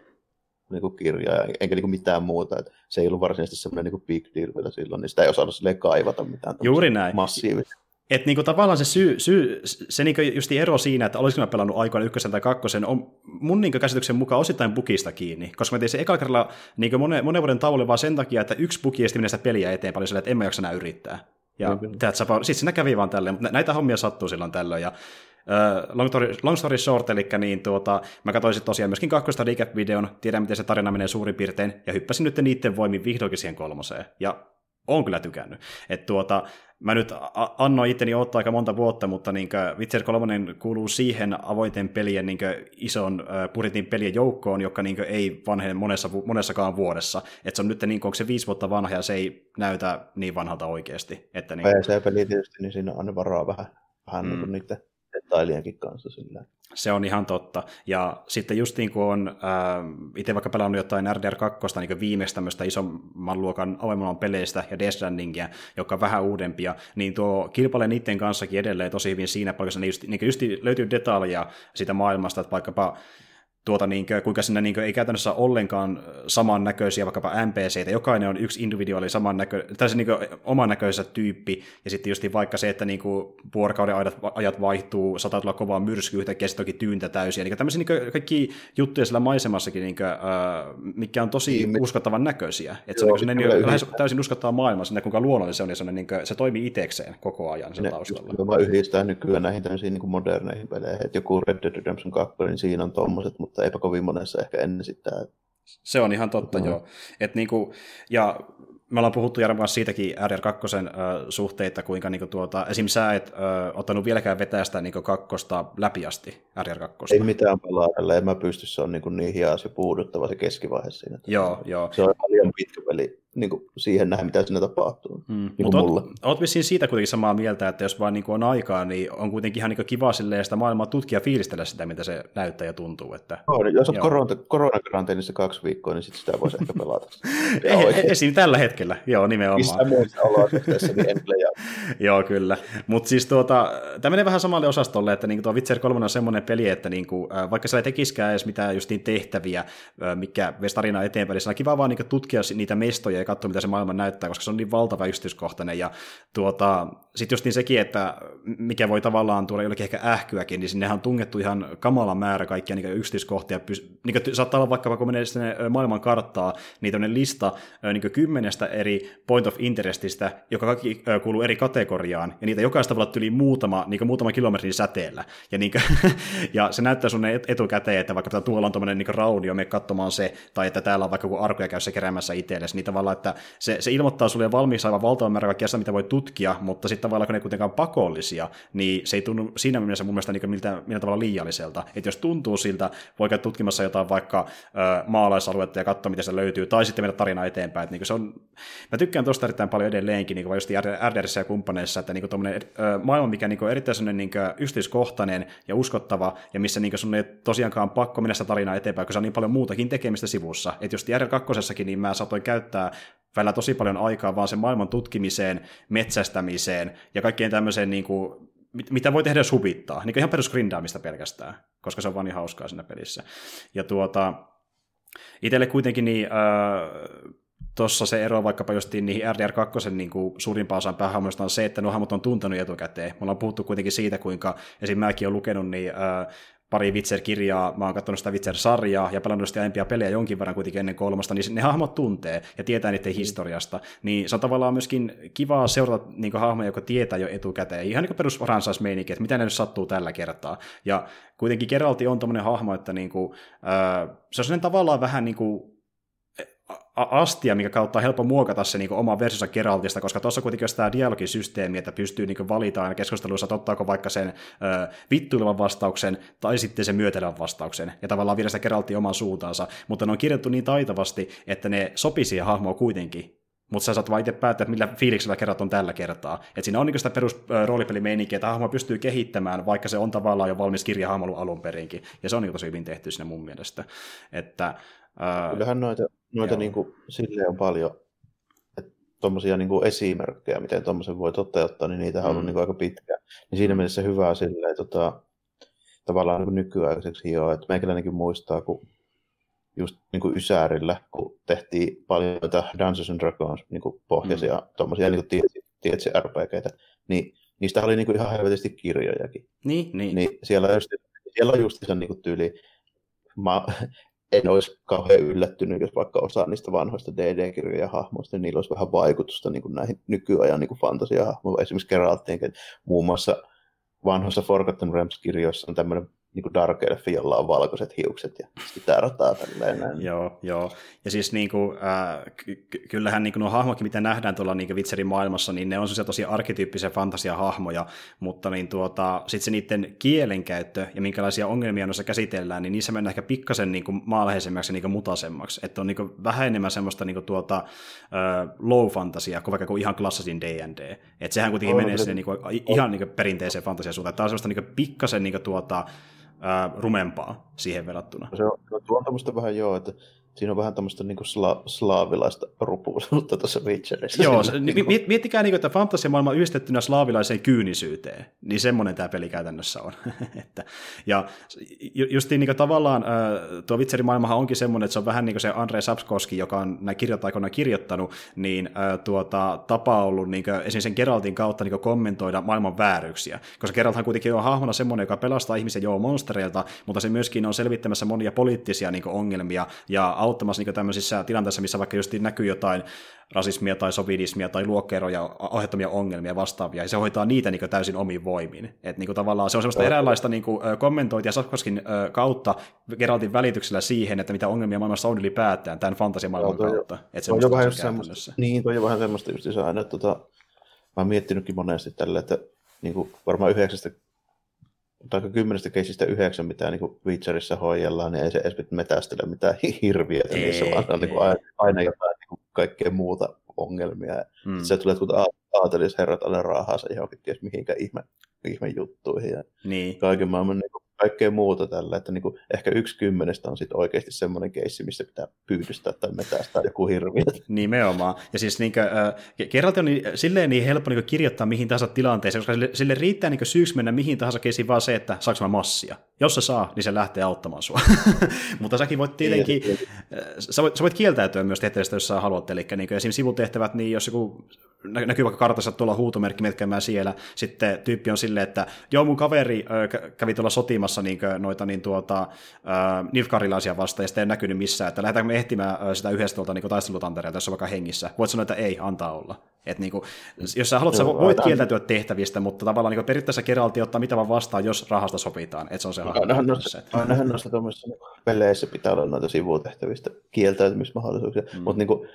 niin kuin kirjaa, enkä niin kuin mitään muuta. Että se ei ollut varsinaisesti semmoinen niin kuin big deal vielä silloin, niin sitä ei osannut kaivata mitään Juuri näin. massiivista. Että niinku tavallaan se syy, syy se niinku just ero siinä, että olisiko mä pelannut aikoina ykkösen tai kakkosen, on mun niinku käsityksen mukaan osittain bukista kiinni. Koska mä tein se ekalla kerralla niinku monen, monen vuoden tauolle vaan sen takia, että yksi buki esti sitä peliä eteenpäin, sillä, että en mä jaksa enää yrittää. Ja mm-hmm. sitten siinä kävi vaan tälleen, mutta näitä hommia sattuu silloin tällöin. Ja long, story, long story short, eli niin tuota, mä katsoin tosiaan myöskin kakkosta recap-videon, tiedän miten se tarina menee suurin piirtein, ja hyppäsin nyt niiden voimin vihdoinkin siihen kolmoseen. Ja on kyllä tykännyt. Et tuota, mä nyt annoin itteni ottaa aika monta vuotta, mutta niin Witcher 3 kuuluu siihen avointen pelien niin ison budjetin pelien joukkoon, joka niin ei vanhene monessa, monessakaan vuodessa. Et se on nyt, niin kuin, onko se viisi vuotta vanha, ja se ei näytä niin vanhalta oikeasti. Että niin... PC-peli tietysti, niin siinä on varaa vähän, vähän mm. niiden detailienkin kanssa. Sillä. Se on ihan totta. Ja sitten just niin kuin on äh, itse vaikka pelannut jotain RDR2, niin viimeistä tämmöistä isomman luokan avoimman peleistä ja Death Strandingia, joka on vähän uudempia, niin tuo kilpailee niiden kanssakin edelleen tosi hyvin siinä paikassa, niin just, niin just löytyy detalja siitä maailmasta, että vaikkapa tuota, niin kuin, kuinka sinne niin kuin, ei käytännössä ole ollenkaan samannäköisiä vaikkapa NPCitä, jokainen on yksi individuaali samannäkö, tai se niin oman näköisessä tyyppi, ja sitten just vaikka se, että niin kuin, vuorokauden ajat, ajat vaihtuu, saattaa tulla kovaa myrsky yhtäkkiä, sitten toki tyyntä täysiä, niin tämmöisiä niin kuin, kaikki juttuja siellä maisemassakin, niin kuin, uh, mikä on tosi niin, uskottavan näköisiä, että se, on, niin, lähes täysin uskottava maailma, sinne kuinka luonnollinen se on, ja se, on, niin kuin, se toimii itsekseen koko ajan sen ne, taustalla. Vaan yhdistää nykyään näihin tämmöisiin niin moderneihin peleihin, että joku Red Dead Redemption 2, niin siinä on tommoset, mutta eipä kovin monessa ehkä ennen sitä. Se on ihan totta, mm-hmm. joo. Et niinku, ja me ollaan puhuttu Jarmo kanssa siitäkin RDR2 äh, suhteita, kuinka niinku tuota, esim. sä et äh, ottanut vieläkään vetää sitä niinku kakkosta läpi asti RDR2. Ei mitään pelaa, en mä pysty, se on niinku niin hias ja puuduttava se keskivaihe siinä. Joo, joo. Se on paljon pitkä peli niin kuin siihen nähdä, mitä siinä tapahtuu. Mm. Niin Mutta oot, oot vissiin siitä kuitenkin samaa mieltä, että jos vaan niin kuin on aikaa, niin on kuitenkin ihan niin kiva sitä maailmaa tutkia ja fiilistellä sitä, mitä se näyttää ja tuntuu. Että, no, jos olet korona, koronakaranteenissa kaksi viikkoa, niin sit sitä voisi ehkä pelata. e- esim. tällä hetkellä, joo nimenomaan. Missä muissa olosuhteissa, niin en Joo, kyllä. Mutta siis tuota, tämä menee vähän samalle osastolle, että niin tuo Witcher 3 on semmoinen peli, että niin kuin, vaikka sä ei tekisikään edes mitään justiin tehtäviä, mikä veisi tarinaa eteenpäin, niin on kiva vaan niin tutkia niitä mestoja ja katsoa, mitä se maailma näyttää, koska se on niin valtava yksityiskohtainen. Ja tuota, sitten just niin sekin, että mikä voi tavallaan tuoda jollekin ehkä ähkyäkin, niin sinnehän on tungettu ihan kamala määrä kaikkia niin yksityiskohtia. Niin kuin, saattaa olla vaikka, kun menee sinne maailman karttaa, niin tämmöinen lista niin kymmenestä eri point of interestistä, joka kaikki kuuluu eri kategoriaan, ja niitä jokaista voi yli muutama, niin muutama kilometrin säteellä. Ja, niin kuin, ja se näyttää sun etukäteen, että vaikka tuolla on tuommoinen niin raunio, me katsomaan se, tai että täällä on vaikka joku arkoja käy se keräämässä itsellesi, niin tavallaan, että se, se ilmoittaa sulle valmiiksi aivan valtavan määrä kaikkea sitä, mitä voi tutkia, mutta sitten tavallaan kun ne kuitenkaan pakollisia, niin se ei tunnu siinä mielessä mun mielestä niin miltä, miltä tavalla liialliselta. Että jos tuntuu siltä, voi käydä tutkimassa jotain vaikka ö, maalaisaluetta ja katsoa, mitä se löytyy, tai sitten mennä tarina eteenpäin. Että niin se on, mä tykkään tuosta erittäin paljon edelleenkin, niin kuin just RDRissä ja kumppaneissa, että niin kuin maailma, mikä niin erittäin niin yksityiskohtainen ja uskottava, ja missä niin sun ei tosiaankaan pakko mennä sitä tarinaa eteenpäin, koska se on niin paljon muutakin tekemistä sivussa. Että just RDR2 niin mä saatoin käyttää välillä tosi paljon aikaa vaan sen maailman tutkimiseen, metsästämiseen ja kaikkeen tämmöiseen, niin kuin, mitä voi tehdä jos huvittaa. Niin ihan perusgrindaamista pelkästään, koska se on vaan niin hauskaa siinä pelissä. Ja tuota, itselle kuitenkin niin, äh, tuossa se ero vaikkapa justiin niihin RDR2 niin kuin suurimpaan osaan päähahmoista on se, että nuo hahmot on tuntenut etukäteen. Me ollaan puhuttu kuitenkin siitä, kuinka esim. mäkin olen lukenut niin, äh, pari Witcher-kirjaa, mä oon katsonut sitä Witcher-sarjaa ja pelannut sitä aiempia pelejä jonkin verran kuitenkin ennen kolmasta, niin ne hahmot tuntee ja tietää niiden historiasta, niin se on tavallaan myöskin kivaa seurata niin hahmoja, joka tietää jo etukäteen, ihan niin kuin perus että mitä ne nyt sattuu tällä kertaa. Ja kuitenkin Geralti on tommonen hahmo, että niin kuin, äh, se on tavallaan vähän niin kuin astia, mikä kautta on helppo muokata se niin oma versionsa Geraltista, koska tuossa kuitenkin on tämä dialogisysteemi, että pystyy niin valitaan keskusteluissa, että ottaako vaikka sen ö, vittuilevan vastauksen tai sitten sen myötelevän vastauksen, ja tavallaan viedä sitä Geraltia oman suuntaansa, mutta ne on kirjoittu niin taitavasti, että ne sopii siihen hahmoon kuitenkin, mutta sä saat vaan itse päättää, millä fiiliksellä kerrat on tällä kertaa. Et siinä on niin sitä perus roolipelimeininkiä, että hahmo pystyy kehittämään, vaikka se on tavallaan jo valmis kirjahahmo alun perinkin. Ja se on niin tosi hyvin tehty sinne mun mielestä. Että, ää... Kyllähän noita Noita niin kuin, silleen on paljon, tuommoisia niin esimerkkejä, miten tuommoisen voi toteuttaa, niin niitä on ollut mm. niin kuin, aika pitkään. Niin siinä mielessä hyvää silleen, tota, tavallaan niin nykyaikaiseksi hioa, että meikäläinenkin muistaa, kun just niin kuin Ysärillä, kun tehtiin paljon noita Dungeons and Dragons niin kuin pohjaisia, mm. tuommoisia niin tietysti RPGtä, niin niistä oli niin kuin ihan helvetisti kirjojakin. Niin, niin. niin siellä, just, siellä on just se niin kuin tyyli, ma, en olisi kauhean yllättynyt, jos vaikka osa niistä vanhoista DD-kirjoja hahmoista, niin niillä olisi vähän vaikutusta niin kuin näihin nykyajan niin fantasiahahmoihin. Esimerkiksi Geralttiin, muun muassa vanhoissa Forgotten Realms-kirjoissa on tämmöinen niin kuin Dark Elf, jolla on valkoiset hiukset ja sitä rataa tälleen näin. Joo, joo. Ja siis niin kuin, äh, ky- kyllähän niin kuin nuo hahmokin, mitä nähdään tuolla niin Witcherin maailmassa, niin ne on sellaisia tosi arkkityyppisiä fantasiahahmoja, mutta niin tuota, sitten se niiden kielenkäyttö ja minkälaisia ongelmia noissa käsitellään, niin niissä mennään ehkä pikkasen niin kuin maalaiheisemmaksi ja niin kuin mutasemmaksi. Että on niin kuin vähän enemmän semmoista niin kuin tuota, äh, low fantasia kuin vaikka kuin ihan klassisin D&D. Että sehän kuitenkin on, menee sinne niin kuin, ihan niin kuin perinteiseen fantasiasuuntaan. Tämä on semmoista niin kuin pikkasen niin kuin tuota, ää, rumempaa siihen verrattuna. Se on, tuo on tämmöistä vähän joo, että siinä on vähän tämmöistä niin sla- slaavilaista rupuisuutta tuossa Witcherissä. Joo, se, niin kuin... miettikää, niin kuin, että fantasiamaailma yhdistettynä slaavilaiseen kyynisyyteen, niin semmoinen tämä peli käytännössä on. että, ja just niin kuin, tavallaan tuo Witcherin maailmahan onkin semmoinen, että se on vähän niin kuin se Andrei Sapskoski, joka on näin kirjoittaikoina kirjoittanut, niin tuota, tapa ollut niin kuin, esimerkiksi sen Geraltin kautta niin kommentoida maailman vääryyksiä, koska Geralthan kuitenkin on hahmona semmoinen, joka pelastaa ihmisiä joo monstereilta, mutta se myöskin on selvittämässä monia poliittisia niin ongelmia ja auttamassa niin tämmöisissä tilanteissa, missä vaikka just näkyy jotain rasismia tai sovidismia tai luokkeeroja aiheuttamia ongelmia vastaavia, ja se hoitaa niitä niin täysin omiin voimiin. Et niin tavallaan se on semmoista eräänlaista niin kommentointia Sapkoskin kautta Geraltin välityksellä siihen, että mitä ongelmia maailmassa on ylipäätään tämän fantasiamaailman no, kautta. Että se on vähän semmoista, niin, toi on vähän semmoista just aina, että tota, mä oon miettinytkin monesti tälle, että niin kuin varmaan tai kymmenestä keisistä yhdeksän, mitä niin Witcherissa hoidellaan, niin ei se edes metästele mitään hirviä niissä, vaan on niin aina, aina jotain niin kaikkea muuta ongelmia. Mm. Se tulee, kun aatelisherrat alle rahansa johonkin ties mihinkä ihme, ihme juttuihin ja niin. kaiken maailman niin kaikkea muuta tällä, että niin kuin ehkä yksi kymmenestä on sitten oikeasti semmoinen keissi, missä pitää pyydystää tai metästää joku hirviö. Nimenomaan. Ja siis niin kuin, äh, kerralti on niin, silleen niin helppo niin kirjoittaa mihin tahansa tilanteeseen, koska sille, sille riittää niin syyksi mennä mihin tahansa keisiin vaan se, että saanko mä massia. Jos se saa, niin se lähtee auttamaan sua. Mutta säkin voit tietenkin, sä voit, sä voit kieltäytyä myös tehtävistä, jos sä haluat. Eli niin esimerkiksi sivutehtävät, niin jos joku näkyy vaikka kartassa tuolla huutomerkki metkäämään siellä, sitten tyyppi on silleen, että joo, mun kaveri ö, kävi tuolla sotimassa niin noita niin tuota, nilfkarilaisia vastaan, ja sitten ei näkynyt missään, että lähdetäänkö me ehtimään sitä yhdestä tuolta niin taistelutantereelta, jos on vaikka hengissä. Voit sanoa, että ei, antaa olla. Et niin kuin, jos sä haluat, sä voit kieltäytyä tehtävistä, mutta tavallaan niin periaatteessa Geralti ottaa mitä vaan vastaan, jos rahasta sopitaan, että se on se ainahan noista, ainahan noista tuommoisissa peleissä pitää olla noita sivutehtävistä kieltäytymismahdollisuuksia, mm. mutta niin kuin,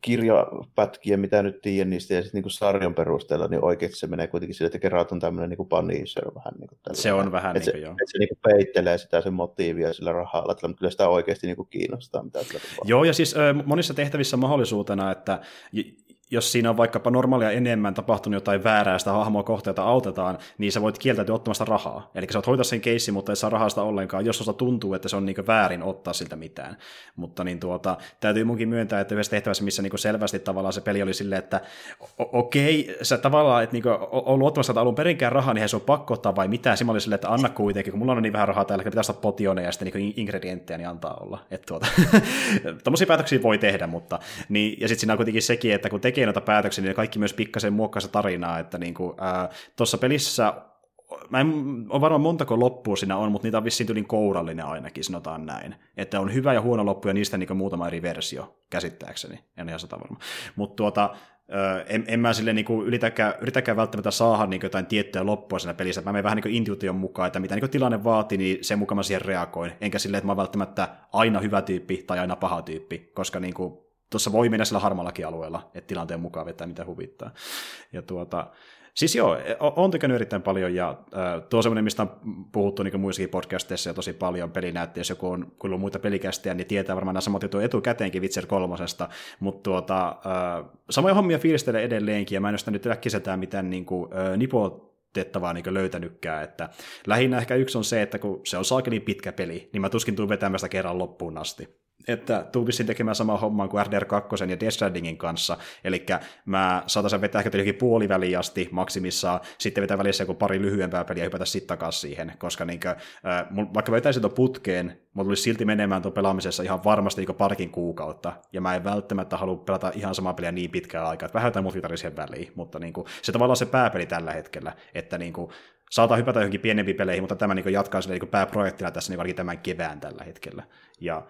kirjapätkiä, mitä nyt tiedän niistä, ja sitten niin sarjan perusteella, niin oikeasti se menee kuitenkin sille, että Geralt on tämmöinen niin punisher vähän. Niin kuin se on vähän niin kuin, se, joo. Että se niin kuin peittelee sitä sen motiivia sillä rahalla, että kyllä sitä oikeasti niin kuin kiinnostaa. Mitä Joo, ja siis monissa tehtävissä mahdollisuutena, että jos siinä on vaikkapa normaalia enemmän tapahtunut jotain väärää, sitä hahmoa kohteita autetaan, niin sä voit kieltäytyä ottamasta rahaa. Eli sä voit hoitaa sen keissi, mutta ei saa rahasta ollenkaan, jos osa tuntuu, että se on niin väärin ottaa siltä mitään. Mutta niin tuota, täytyy munkin myöntää, että yhdessä tehtävässä, missä niin selvästi tavallaan se peli oli silleen, että okei, okay, sä tavallaan, että niin ollut ottamassa alun perinkään rahaa, niin se on pakko ottaa vai mitä. Siinä oli silleen, että anna kuitenkin, kun mulla on niin vähän rahaa täällä, pitää ostaa potioneja ja sitten niin ingredienttejä, niin antaa olla. Että tuota, päätöksiä voi tehdä, mutta niin, ja sitten siinä on kuitenkin sekin, että kun tekee noita päätöksiä, niin kaikki myös pikkasen muokkaisa tarinaa, että niin tuossa pelissä mä en ole varmaan montako loppua siinä on, mutta niitä on vissiin tylin kourallinen ainakin, sanotaan näin. Että on hyvä ja huono loppu ja niistä niin muutama eri versio, käsittääkseni. En ihan sata varma. Mutta tuota, en, en mä sille niin yritäkään, yritäkään välttämättä saada niin jotain tiettyä loppua siinä pelissä. Mä menen vähän niin intuition mukaan, että mitä niin tilanne vaatii, niin sen mukaan mä siihen reagoin. Enkä silleen, että mä oon välttämättä aina hyvä tyyppi tai aina paha tyyppi, koska niin kuin, tuossa voi mennä sillä harmallakin alueella, että tilanteen mukaan vetää mitä huvittaa. Ja tuota, Siis joo, on tykännyt erittäin paljon, ja tuo on semmoinen, mistä on puhuttu niin muissakin podcasteissa jo tosi paljon pelinäytti, jos joku on kuullut muita pelikästejä, niin tietää varmaan nämä samat jutut etukäteenkin Witcher kolmosesta, mutta tuota, samoja hommia fiilistelee edelleenkin, ja mä en ole nyt äkkiseltään mitään niin kuin, äh, nipo tettävää niin löytänytkään. Että lähinnä ehkä yksi on se, että kun se on saakeli pitkä peli, niin mä tuskin tuun vetämään sitä kerran loppuun asti että tuupisin tekemään samaa hommaa kuin RDR2 ja Death Strandingin kanssa, eli mä saatan vetää ehkä jokin puoliväliin asti maksimissaan, sitten vetää välissä joku pari lyhyempää peliä ja hypätä sitten takaisin siihen, koska niin kuin, äh, vaikka vetäisin tuon putkeen, mulla tulisi silti menemään tuon pelaamisessa ihan varmasti niin parkin kuukautta, ja mä en välttämättä halua pelata ihan samaa peliä niin pitkään aikaa, että vähän jotain multitaria väliin, mutta niin kuin, se tavallaan se pääpeli tällä hetkellä, että niin kuin, saattaa hypätä johonkin pienempiin peleihin, mutta tämä niin jatkaa sille niin pääprojektina tässä niin tämän kevään tällä hetkellä. Ja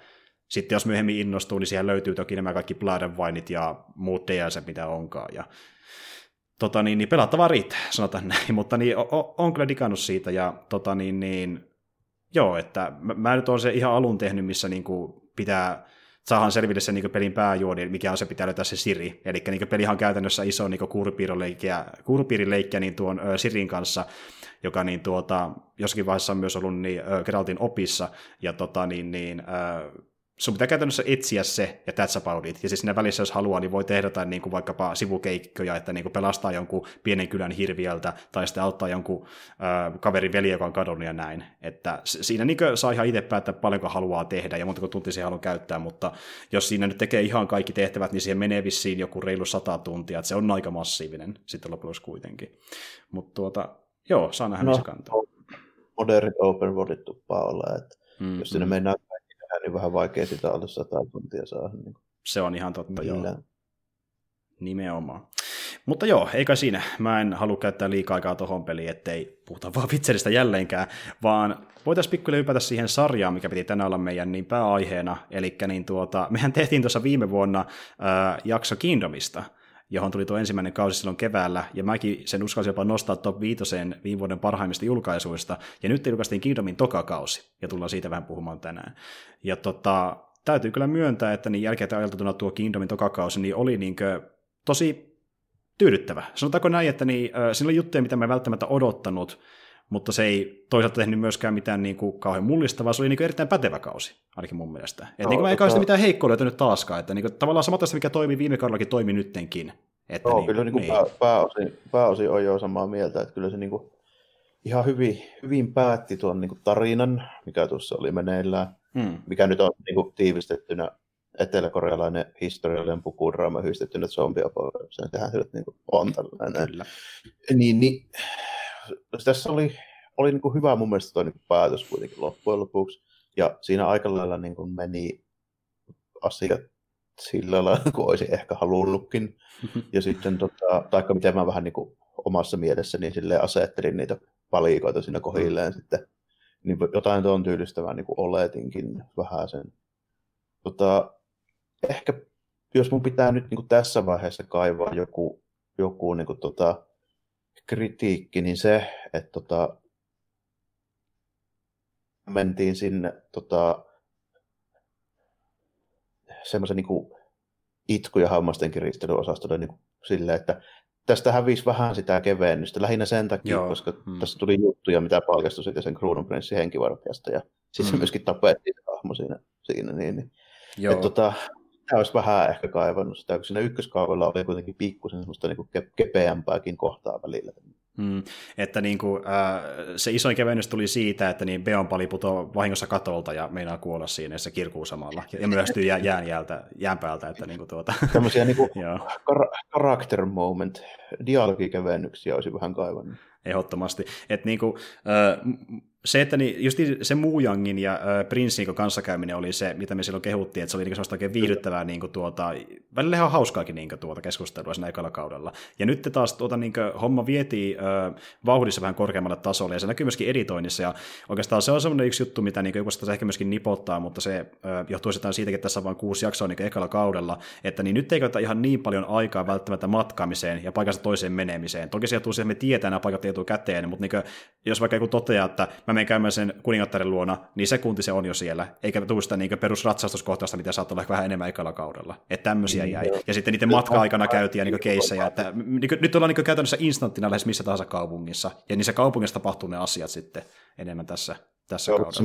sitten jos myöhemmin innostuu, niin siihen löytyy toki nämä kaikki Blood and Wineit ja muut DLC, mitä onkaan. Ja, tota niin, niin pelattavaa riittää, sanotaan näin, mutta niin, on, on kyllä digannut siitä, ja tota niin, niin joo, että mä, mä nyt olen se ihan alun tehnyt, missä niin kuin pitää saadaan selville se niin pelin pääjuoni, mikä on se pitää löytää se Siri. Eli niin pelihan on käytännössä iso niin kuurupiirileikkiä niin tuon ö, Sirin kanssa, joka niin tuota, jossakin vaiheessa on myös ollut niin, ö, Geraltin opissa, ja tota, niin, niin, ö, sun pitää käytännössä etsiä se, ja that's about it. Ja siis siinä välissä, jos haluaa, niin voi tehdä jotain niin kuin vaikkapa sivukeikkoja, että niin kuin pelastaa jonkun pienen kylän hirviöltä, tai sitten auttaa jonkun äh, kaverin veli, joka on kadonnut ja näin. Että siinä niin saa ihan itse päättää, paljonko haluaa tehdä, ja montako tuntia siihen haluaa käyttää, mutta jos siinä nyt tekee ihan kaikki tehtävät, niin siihen menee vissiin joku reilu sata tuntia, että se on aika massiivinen sitten lopuksi kuitenkin. Mutta tuota, joo, saa nähdä, no, missä kantaa. Modernit open worldit tuppaa olla, että mm, jos sinne mm. mennään niin vähän vaikea sitä alle sata tuntia saada. Niin se on ihan totta, millään. joo. Nimenomaan. Mutta joo, eikä siinä. Mä en halua käyttää liikaa aikaa tuohon peliin, ettei puhuta vaan Witcheristä jälleenkään, vaan voitaisiin pikkuhiljaa hypätä siihen sarjaan, mikä piti tänään olla meidän niin pääaiheena. Eli niin tuota, mehän tehtiin tuossa viime vuonna ää, jakso Kingdomista, johon tuli tuo ensimmäinen kausi silloin keväällä, ja mäkin sen uskalsin jopa nostaa top 5 viime vuoden parhaimmista julkaisuista, ja nyt julkaistiin Kingdomin toka kausi, ja tullaan siitä vähän puhumaan tänään. Ja tota, täytyy kyllä myöntää, että niin jälkeen ajateltuna tuo Kingdomin toka kausi niin oli niinkö tosi tyydyttävä. Sanotaanko näin, että niin, äh, siinä oli juttuja, mitä mä en välttämättä odottanut, mutta se ei toisaalta tehnyt myöskään mitään niin kuin, kauhean mullistavaa, se oli niin kuin, erittäin pätevä kausi, ainakin mun mielestä. Et, no, niin kuin, eikä tota... mitään heikkoa löytänyt taaskaan, että niin kuin, tavallaan samat mikä toimi viime kaudellakin, toimi nyttenkin. Että, Joo, niin, kyllä niin kuin niin. Pää, pääosin, pääosin on jo samaa mieltä, että kyllä se niin kuin, ihan hyvin, hyvin päätti tuon niin kuin, tarinan, mikä tuossa oli meneillään, hmm. mikä nyt on niin kuin, tiivistettynä eteläkorealainen historiallinen pukudraama yhdistettynä zombiapoikaukseen. Sehän se nyt niin kuin, on tällainen. Kyllä. Niin, niin tässä oli, oli niin kuin hyvä mun mielestä toi niin päätös kuitenkin loppujen lopuksi. Ja siinä aika lailla niin kuin meni asiat sillä lailla, kuin olisi ehkä halunnutkin. Ja sitten, tota, taikka miten mä vähän niin kuin omassa mielessäni niin asettelin niitä palikoita siinä kohilleen mm. sitten. Niin jotain tuon tyylistävää niin kuin oletinkin vähän sen. Tota, ehkä jos mun pitää nyt niin kuin tässä vaiheessa kaivaa joku, joku niin kuin, tota, kritiikki, niin se, että tota, mentiin sinne tota, semmoisen niin itku- ja hammasten kiristelyosastolle niin silleen, että tästä hävisi vähän sitä kevennystä, lähinnä sen takia, Joo. koska hmm. tässä tuli juttuja, mitä paljastui sitten sen Kruununprinssin henkivartijasta, ja sitten hmm. myöskin tapettiin hahmo siinä, siinä niin, niin. Joo. Et, tota, tämä olisi vähän ehkä kaivannut sitä, kun siinä ykköskaavalla oli kuitenkin pikkusen semmoista niin kepeämpääkin kohtaa välillä. Mm, että niin kuin, äh, se isoin kevennys tuli siitä, että niin Beon pali putoaa vahingossa katolta ja meinaa kuolla siinä, ja se kirkuu samalla. Ja myöhästyy jää, jään, jäältä, jään päältä. Että niin kuin tuota. Tämmöisiä niin kuin kar- character moment, dialogikevennyksiä olisi vähän kaivannut. Ehdottomasti. Että niin kuin, äh, se, että niin, just se Muujangin ja äh, Prinssin kanssakäyminen oli se, mitä me silloin kehuttiin, että se oli niin sellaista oikein viihdyttävää, niin kuin, tuota, välillä ihan hauskaakin niin kuin, tuota keskustelua siinä ekalla kaudella. Ja nyt taas tuota, niin kuin, homma vietiin äh, vauhdissa vähän korkeammalle tasolle, ja se näkyy myöskin editoinnissa, ja oikeastaan se on semmoinen yksi juttu, mitä niin joku sitä ehkä myöskin nipottaa, mutta se äh, johtuu sitten siitäkin, että tässä on vain kuusi jaksoa niin ekalla kaudella, että niin nyt ei käytä ihan niin paljon aikaa välttämättä matkaamiseen ja paikasta toiseen menemiseen. Toki se johtuu siihen, että me tietää nämä paikat etukäteen, mutta niin kuin, jos vaikka joku toteaa, että mä menen käymään sen kuningattaren luona, niin sekunti se on jo siellä, eikä tule sitä niin perusratsastuskohtaista, mitä saattaa olla vähän enemmän ekalla kaudella. Että tämmöisiä jäi. Ja sitten niiden matka-aikana käytiin niin keissejä, että niin kuin, nyt ollaan niin käytännössä instanttina lähes missä tahansa kaupungissa, ja niissä kaupungissa tapahtuu ne asiat sitten enemmän tässä, tässä Joo, kaudella.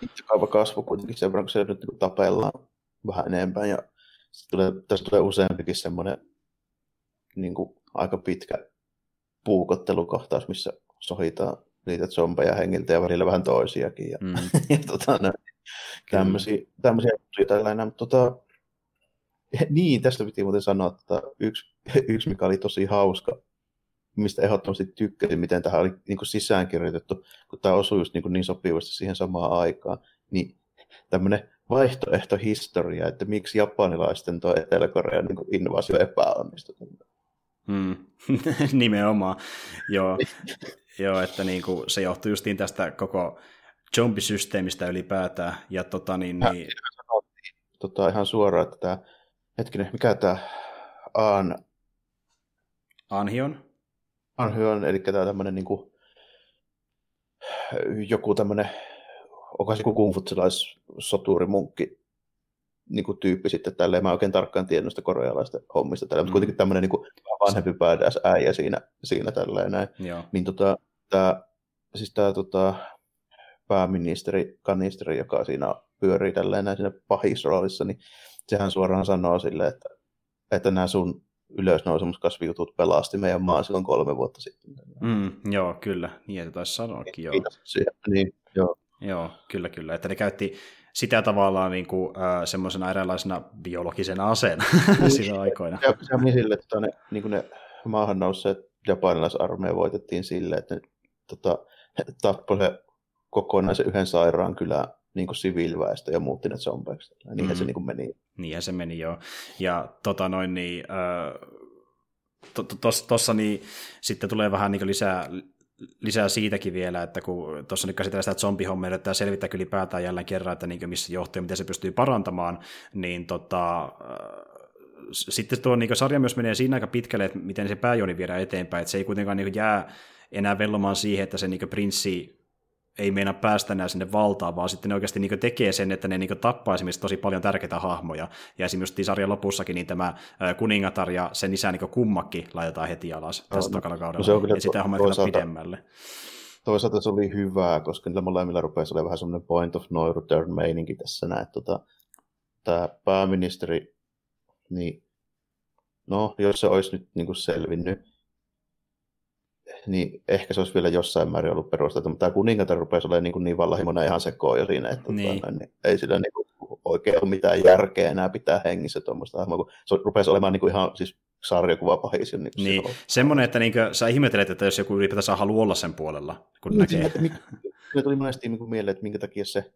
Mittakaava kasvu kuitenkin sen verran, kun se nyt niin tapellaan vähän enemmän, ja tulee, tässä tulee useampikin semmoinen niin kuin, aika pitkä puukottelukohtaus, missä sohitaan niitä zombeja hengiltä ja välillä vähän toisiakin. Ja, mm. ja tota, no, tämmöisiä, tämmöisiä juttuja tällainen. Mutta tota, niin, tästä piti muuten sanoa, että yksi, yksi, mikä oli tosi hauska, mistä ehdottomasti tykkäsin, miten tähän oli niin kuin sisäänkirjoitettu, kun tämä osui just niin, kuin niin sopivasti siihen samaan aikaan, niin tämmöinen vaihtoehtohistoria, että miksi japanilaisten tuo Etelä-Korean niin invasio epäonnistui. Hmm. Nimenomaan, joo. Joo, että niin kuin, se johtuu justiin tästä koko zombisysteemistä ylipäätään. Ja tota niin... niin... Tota, ihan suoraan, että tämä, hetkinen, mikä tämä An... Anhion? Anhion, eli tämä tämmöinen niin kuin, joku tämmöinen, onko se joku kungfutsilais soturimunkki niin kuin tyyppi sitten tälleen. Mä oikein tarkkaan tiedän noista korealaista hommista tälleen, mm. mutta kuitenkin tämmöinen niin kuin vanhempi badass äijä siinä, siinä tälleen näin. Joo. Niin tota, tää, siis tämä tota, pääministeri, kanisteri, joka siinä pyörii tälleen näin siinä pahisroolissa, niin sehän suoraan sanoo silleen, että, että nämä sun ylösnousemuskasvijutut pelasti meidän maan silloin kolme vuotta sitten. Mm, joo, kyllä. Niin, että taisi sanoakin, joo. Kiitos Niin, joo. Joo, kyllä, kyllä. Että ne käytti sitä tavallaan niin kuin, äh, semmoisena eräänlaisena biologisena aseena niin, siinä aikoina. Se, se on sille, että ne, niin kuin ne maahan nousseet japanilaisarmeija voitettiin sille, että ne tota, tappoi se kokonaisen yhden sairaan kylän niin kuin siviiliväestö ja muutti ne zombeiksi. Niinhän mm. se niin kuin meni. Niinhän se meni, joo. Ja tota noin, niin, äh, tuossa niin sitten tulee vähän niin lisää, lisää siitäkin vielä, että kun tuossa nyt käsitellään sitä zombihommia, että selvittää ylipäätään jälleen kerran, että niin missä johtuu ja miten se pystyy parantamaan, niin tota, sitten tuo niin sarja myös menee siinä aika pitkälle, että miten se pääjuoni viedään eteenpäin, että se ei kuitenkaan niin jää enää vellomaan siihen, että se niin prinssi ei meina päästä enää sinne valtaan, vaan sitten ne oikeasti niin tekee sen, että ne niin tappaa esimerkiksi tosi paljon tärkeitä hahmoja. Ja esimerkiksi sarjan lopussakin niin tämä kuningatar ja sen isä niin kummakki laitetaan heti alas tässä no, tokalla kaudella. No se on kyllä ja sitä homma pidemmälle. Toisaalta se oli hyvää, koska niillä molemmilla rupesi olemaan vähän semmoinen point of no return meininki tässä näin. Tota, tämä pääministeri, niin no, jos se olisi nyt niin kuin selvinnyt, niin ehkä se olisi vielä jossain määrin ollut perusteltu, mutta tämä kuningatar rupesi olemaan niin, kuin niin vallahimoinen ihan sekoon jo siinä, että niin. Tuota, niin ei sillä niin kuin oikein ole mitään järkeä enää pitää hengissä tuommoista hahmoa, kun se rupesi olemaan niin kuin ihan siis sarjakuva pahis. Niin, niin. semmoinen, että niin kuin, sä ihmettelet, että jos joku ylipäätään haluaa olla sen puolella, kun niin, näkee. Että, että, tuli monesti niin kuin mieleen, että minkä takia se,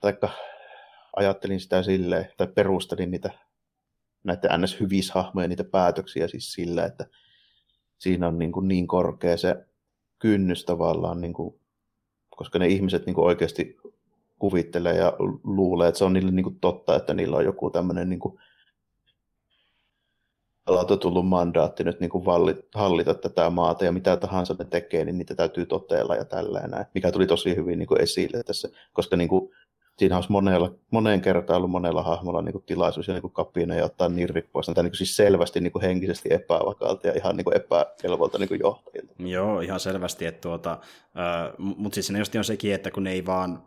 taikka ajattelin sitä silleen, tai perustelin niitä näiden NS-hyvishahmoja, niitä päätöksiä siis sillä, että siinä on niin, kuin niin korkea se kynnys tavallaan, niin kuin, koska ne ihmiset niin kuin oikeasti kuvittelee ja luulee, että se on niille niin kuin totta, että niillä on joku tämmöinen niin kuin tullut mandaatti nyt niin kuin hallita tätä maata ja mitä tahansa ne tekee, niin niitä täytyy toteella ja tällainen, mikä tuli tosi hyvin niin kuin esille tässä, koska niin kuin siinä olisi monella, moneen kertaan ollut monella hahmolla niin kuin tilaisuus ja niin kapina ja ottaa nirrit pois. Tämä niin kuin siis selvästi niin kuin henkisesti epävakaalta ja ihan niin kuin epäkelvolta niin kuin johtajilta. Joo, ihan selvästi. Että tuota, äh, mutta siis ne on sekin, että kun ne ei vaan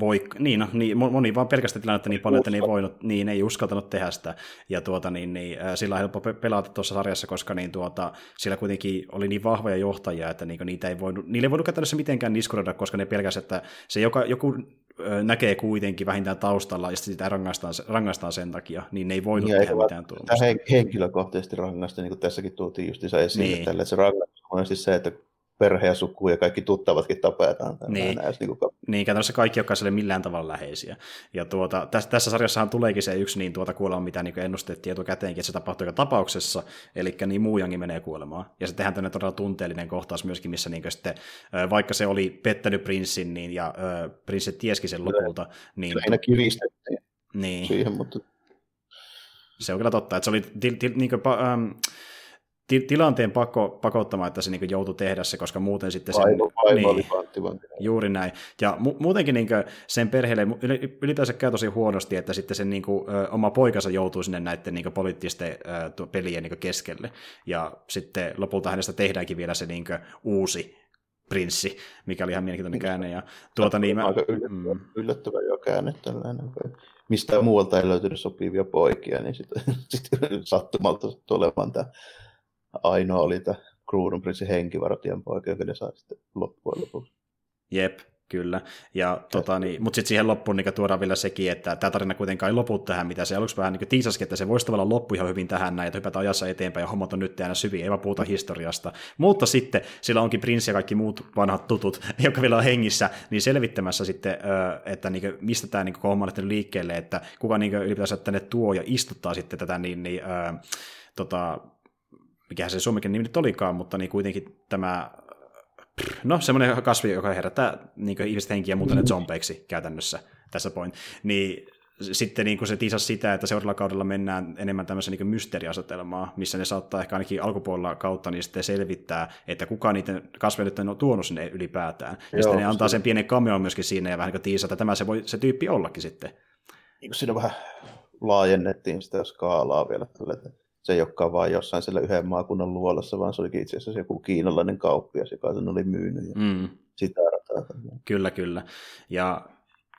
voi, niin, no, niin, moni vaan pelkästään tilannetta niin paljon, että ne ei voinut, niin ei uskaltanut tehdä sitä, ja tuota, niin, niin, sillä on helppo pelata tuossa sarjassa, koska niin, tuota, sillä kuitenkin oli niin vahvoja johtajia, että niin, niitä ei voinut, niille ei voinut käytännössä mitenkään niskuroida, koska ne pelkäsivät, että se joka, joku näkee kuitenkin vähintään taustalla, ja sitä rangaistaan, rangaistaan sen takia, niin ne ei voinut niin, tehdä mitään tuommoista. Henkilökohtaisesti rangaista, niin kuin tässäkin tuotiin just esille, niin. tälle, että se rangaistus on siis se, että perhe ja suku ja kaikki tuttavatkin tapetaan. Niin, näin, niin, kuin... niin käytännössä kaikki, jotka ei millään tavalla läheisiä. Ja tuota, tässä, tässä sarjassahan tuleekin se yksi niin tuota kuolema, mitä niin ennustettiin etukäteenkin, että se tapahtuu joka tapauksessa, eli niin muujankin menee kuolemaan. Ja se tehdään tämmöinen todella tunteellinen kohtaus myöskin, missä niin sitten, vaikka se oli pettänyt prinssin, niin, ja äh, prinssi tieski sen lopulta. Niin, aina kiristettiin niin. siihen, mutta... Se on kyllä totta, että se oli til, til, niin kuin, ähm, tilanteen pakko, pakottamaan, että se niin joutui tehdä se, koska muuten sitten se... Vaimo, vaimo niin, oli Juuri näin. Ja mu- muutenkin niin sen perheelle ylipäänsä käy tosi huonosti, että sitten sen niin kuin, ö, oma poikansa joutuu sinne näiden niin poliittisten ö, pelien niin keskelle. Ja sitten lopulta hänestä tehdäänkin vielä se niin uusi prinssi, mikä oli ihan mielenkiintoinen niin, käänne. Ja tuota, niin mä, aika yllättävä, mm. yllättävä jo käänne tällainen. Mistä muualta ei löytynyt sopivia poikia, niin sitten sit sattumalta tulemaan tämä ainoa oli tämä kruununprinssin henkivartijan poika, joka ne saa sitten loppujen lopuksi. Jep, kyllä. Ja, tota, niin, mutta sitten siihen loppuun niin tuodaan vielä sekin, että tämä tarina kuitenkaan ei lopu tähän, mitä se aluksi vähän niin tiisaskin, että se voisi tavallaan loppu ihan hyvin tähän näin, että hypätä ajassa eteenpäin ja hommat on nyt aina syviä, ei vaan puhuta historiasta. Mutta sitten sillä onkin prinssi ja kaikki muut vanhat tutut, jotka vielä on hengissä, niin selvittämässä sitten, että niin mistä tämä niin homma on liikkeelle, että kuka niin ylipäätään tänne tuo ja istuttaa sitten tätä niin, niin tota, mikä se suomekin nimi nyt olikaan, mutta niin kuitenkin tämä, no semmoinen kasvi, joka herättää niin ihmiset henkiä muuten mm. zombeiksi käytännössä tässä point, niin sitten niin kuin se tiisasi sitä, että seuraavalla kaudella mennään enemmän tämmöisen niin mysteeriasetelmaa, missä ne saattaa ehkä ainakin alkupuolella kautta niin sitten selvittää, että kuka niiden kasveja nyt on tuonut sinne ylipäätään. Ja Joo, sitten ne antaa sen pienen cameo myöskin siinä ja vähän niin tiisata, että tämä se voi se tyyppi ollakin sitten. Niin siinä vähän laajennettiin sitä skaalaa vielä että se ei olekaan vaan jossain siellä yhden maakunnan luolassa, vaan se olikin itse asiassa joku kiinalainen kauppias, joka sen oli myynyt ja mm. sitä rataa. Kyllä, kyllä. Ja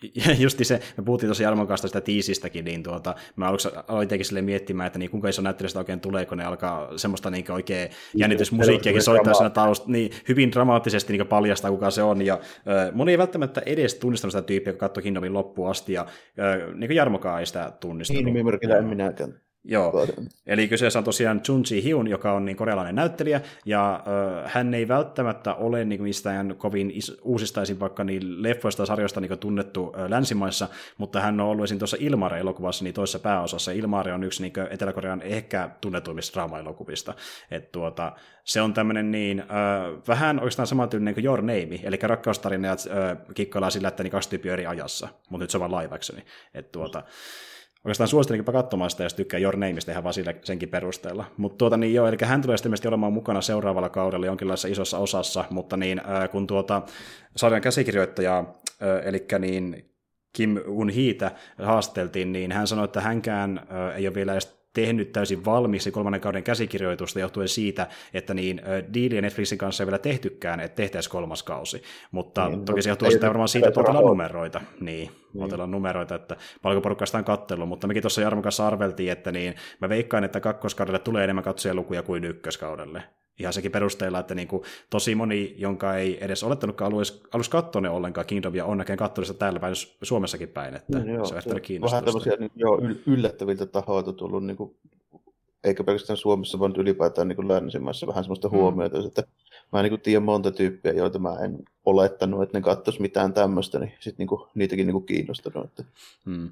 justi se, me puhuttiin tosi Jarmon kanssa sitä tiisistäkin, niin tuota, mä aluksi aloin sille miettimään, että niin kuinka iso näyttelijästä oikein tulee, kun ne alkaa semmoista niin oikein jännitysmusiikkiakin soittaa siinä taust, niin hyvin dramaattisesti niin paljastaa, kuka se on, ja äh, moni ei välttämättä edes tunnistanut sitä tyyppiä, joka katsoi Kingdomin loppuun asti, ja äh, niin kuin Jarmokaan ei sitä tunnistanut. Niin, nimimerkillä en minäkään. Joo, eli kyseessä on tosiaan Jun Ji Hyun, joka on niin korealainen näyttelijä, ja ö, hän ei välttämättä ole niin mistään kovin is- uusistaisin vaikka niin leffoista tai sarjoista niin tunnettu ö, länsimaissa, mutta hän on ollut esim. tuossa Ilmare-elokuvassa niin toisessa pääosassa. Ilmare on yksi niin Etelä-Korean ehkä tunnetuimmista draama-elokuvista. Et tuota, se on tämmöinen niin, ö, vähän oikeastaan samantyylinen kuin Your Name, eli rakkaustarina ja kikkaillaan sillä, että niin kaksi tyyppiä eri ajassa, mutta nyt se on vaan live actioni. Et tuota, Oikeastaan suosittelinkin katsomaan sitä, jos tykkää Your Nameista ihan vaan sille, senkin perusteella. Mutta tuota niin joo, eli hän tulee sitten olemaan mukana seuraavalla kaudella jonkinlaisessa isossa osassa, mutta niin äh, kun tuota sarjan käsikirjoittaja, äh, eli niin Kim Un Hiitä haasteltiin, niin hän sanoi, että hänkään äh, ei ole vielä edes tehnyt täysin valmiiksi kolmannen kauden käsikirjoitusta johtuen siitä, että niin diiliä Netflixin kanssa ei vielä tehtykään, että tehtäisiin kolmas kausi. Mutta niin, toki se johtuu sitä varmaan siitä, että otellaan numeroita. Niin, niin. otellaan numeroita, että paljonko porukkaa sitä on kattellut. Mutta mekin tuossa Jarmon kanssa arveltiin, että niin, mä veikkaan, että kakkoskaudelle tulee enemmän katsojalukuja kuin ykköskaudelle ihan sekin perusteella, että niin kuin tosi moni, jonka ei edes olettanutkaan alus, alus katsoa ne ollenkaan Kingdomia, on näkään katsonut sitä täällä päin Suomessakin päin, että mm, joo, se on ehtinyt kiinnostusta. Vähän tämmöisiä niin, joo, yllättäviltä tahoilta tullut, niin kuin, eikä pelkästään Suomessa, vaan ylipäätään niin länsimaissa vähän semmoista mm. huomiota, että mä en niin kuin, tiedä monta tyyppiä, joita mä en olettanut, että ne katsoisi mitään tämmöistä, niin sitten niin kuin, niitäkin niin kuin kiinnostanut. Että... Mm.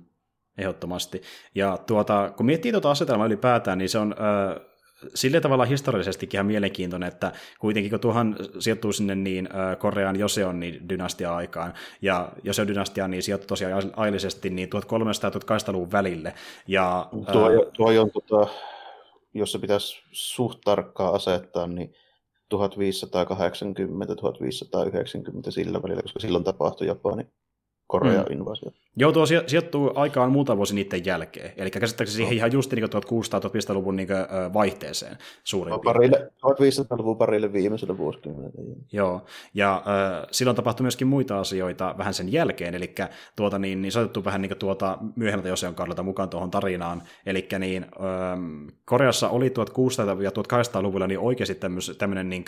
Ehdottomasti. Ja tuota, kun miettii tuota asetelmaa ylipäätään, niin se on äh, sillä tavalla historiallisestikin ihan mielenkiintoinen, että kuitenkin kun tuohan sijoittuu sinne niin Korean Joseon niin dynastia-aikaan, ja Joseon dynastia niin sijoittuu tosiaan aillisesti niin 1300-1800-luvun välille. Ja, tuo, ää... tuo on, tota, jos se pitäisi suht tarkkaa asettaa, niin 1580-1590 sillä välillä, koska silloin tapahtui Japani Korean mm. invasio. Joo, tuo sijoittuu aikaan muutama vuosi niiden jälkeen. Eli käsittääkseni siihen ihan just niin 1600-1500-luvun niin vaihteeseen suurin parille, 1500-luvun parille viimeisellä vuosikymmenellä. Joo, ja äh, silloin tapahtui myöskin muita asioita vähän sen jälkeen, eli tuota, niin, niin soitettu vähän niin tuota, myöhemmältä Joseon kaudelta mukaan tuohon tarinaan. Eli niin, ähm, Koreassa oli 1600- ja 1800-luvulla niin oikeasti tämmöinen niin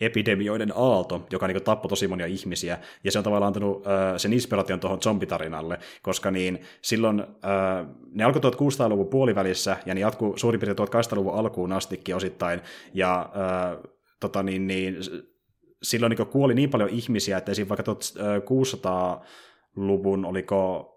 epidemioiden aalto, joka niin tappoi tosi monia ihmisiä, ja se on tavallaan antanut äh, sen inspiraation tuohon zombitarinalle, koska niin silloin äh, ne alkoi 1600-luvun puolivälissä ja ne jatkuu suurin piirtein 1800-luvun alkuun astikin osittain, ja äh, tota niin, niin, silloin niin kuoli niin paljon ihmisiä, että esim. vaikka 1600-luvun, oliko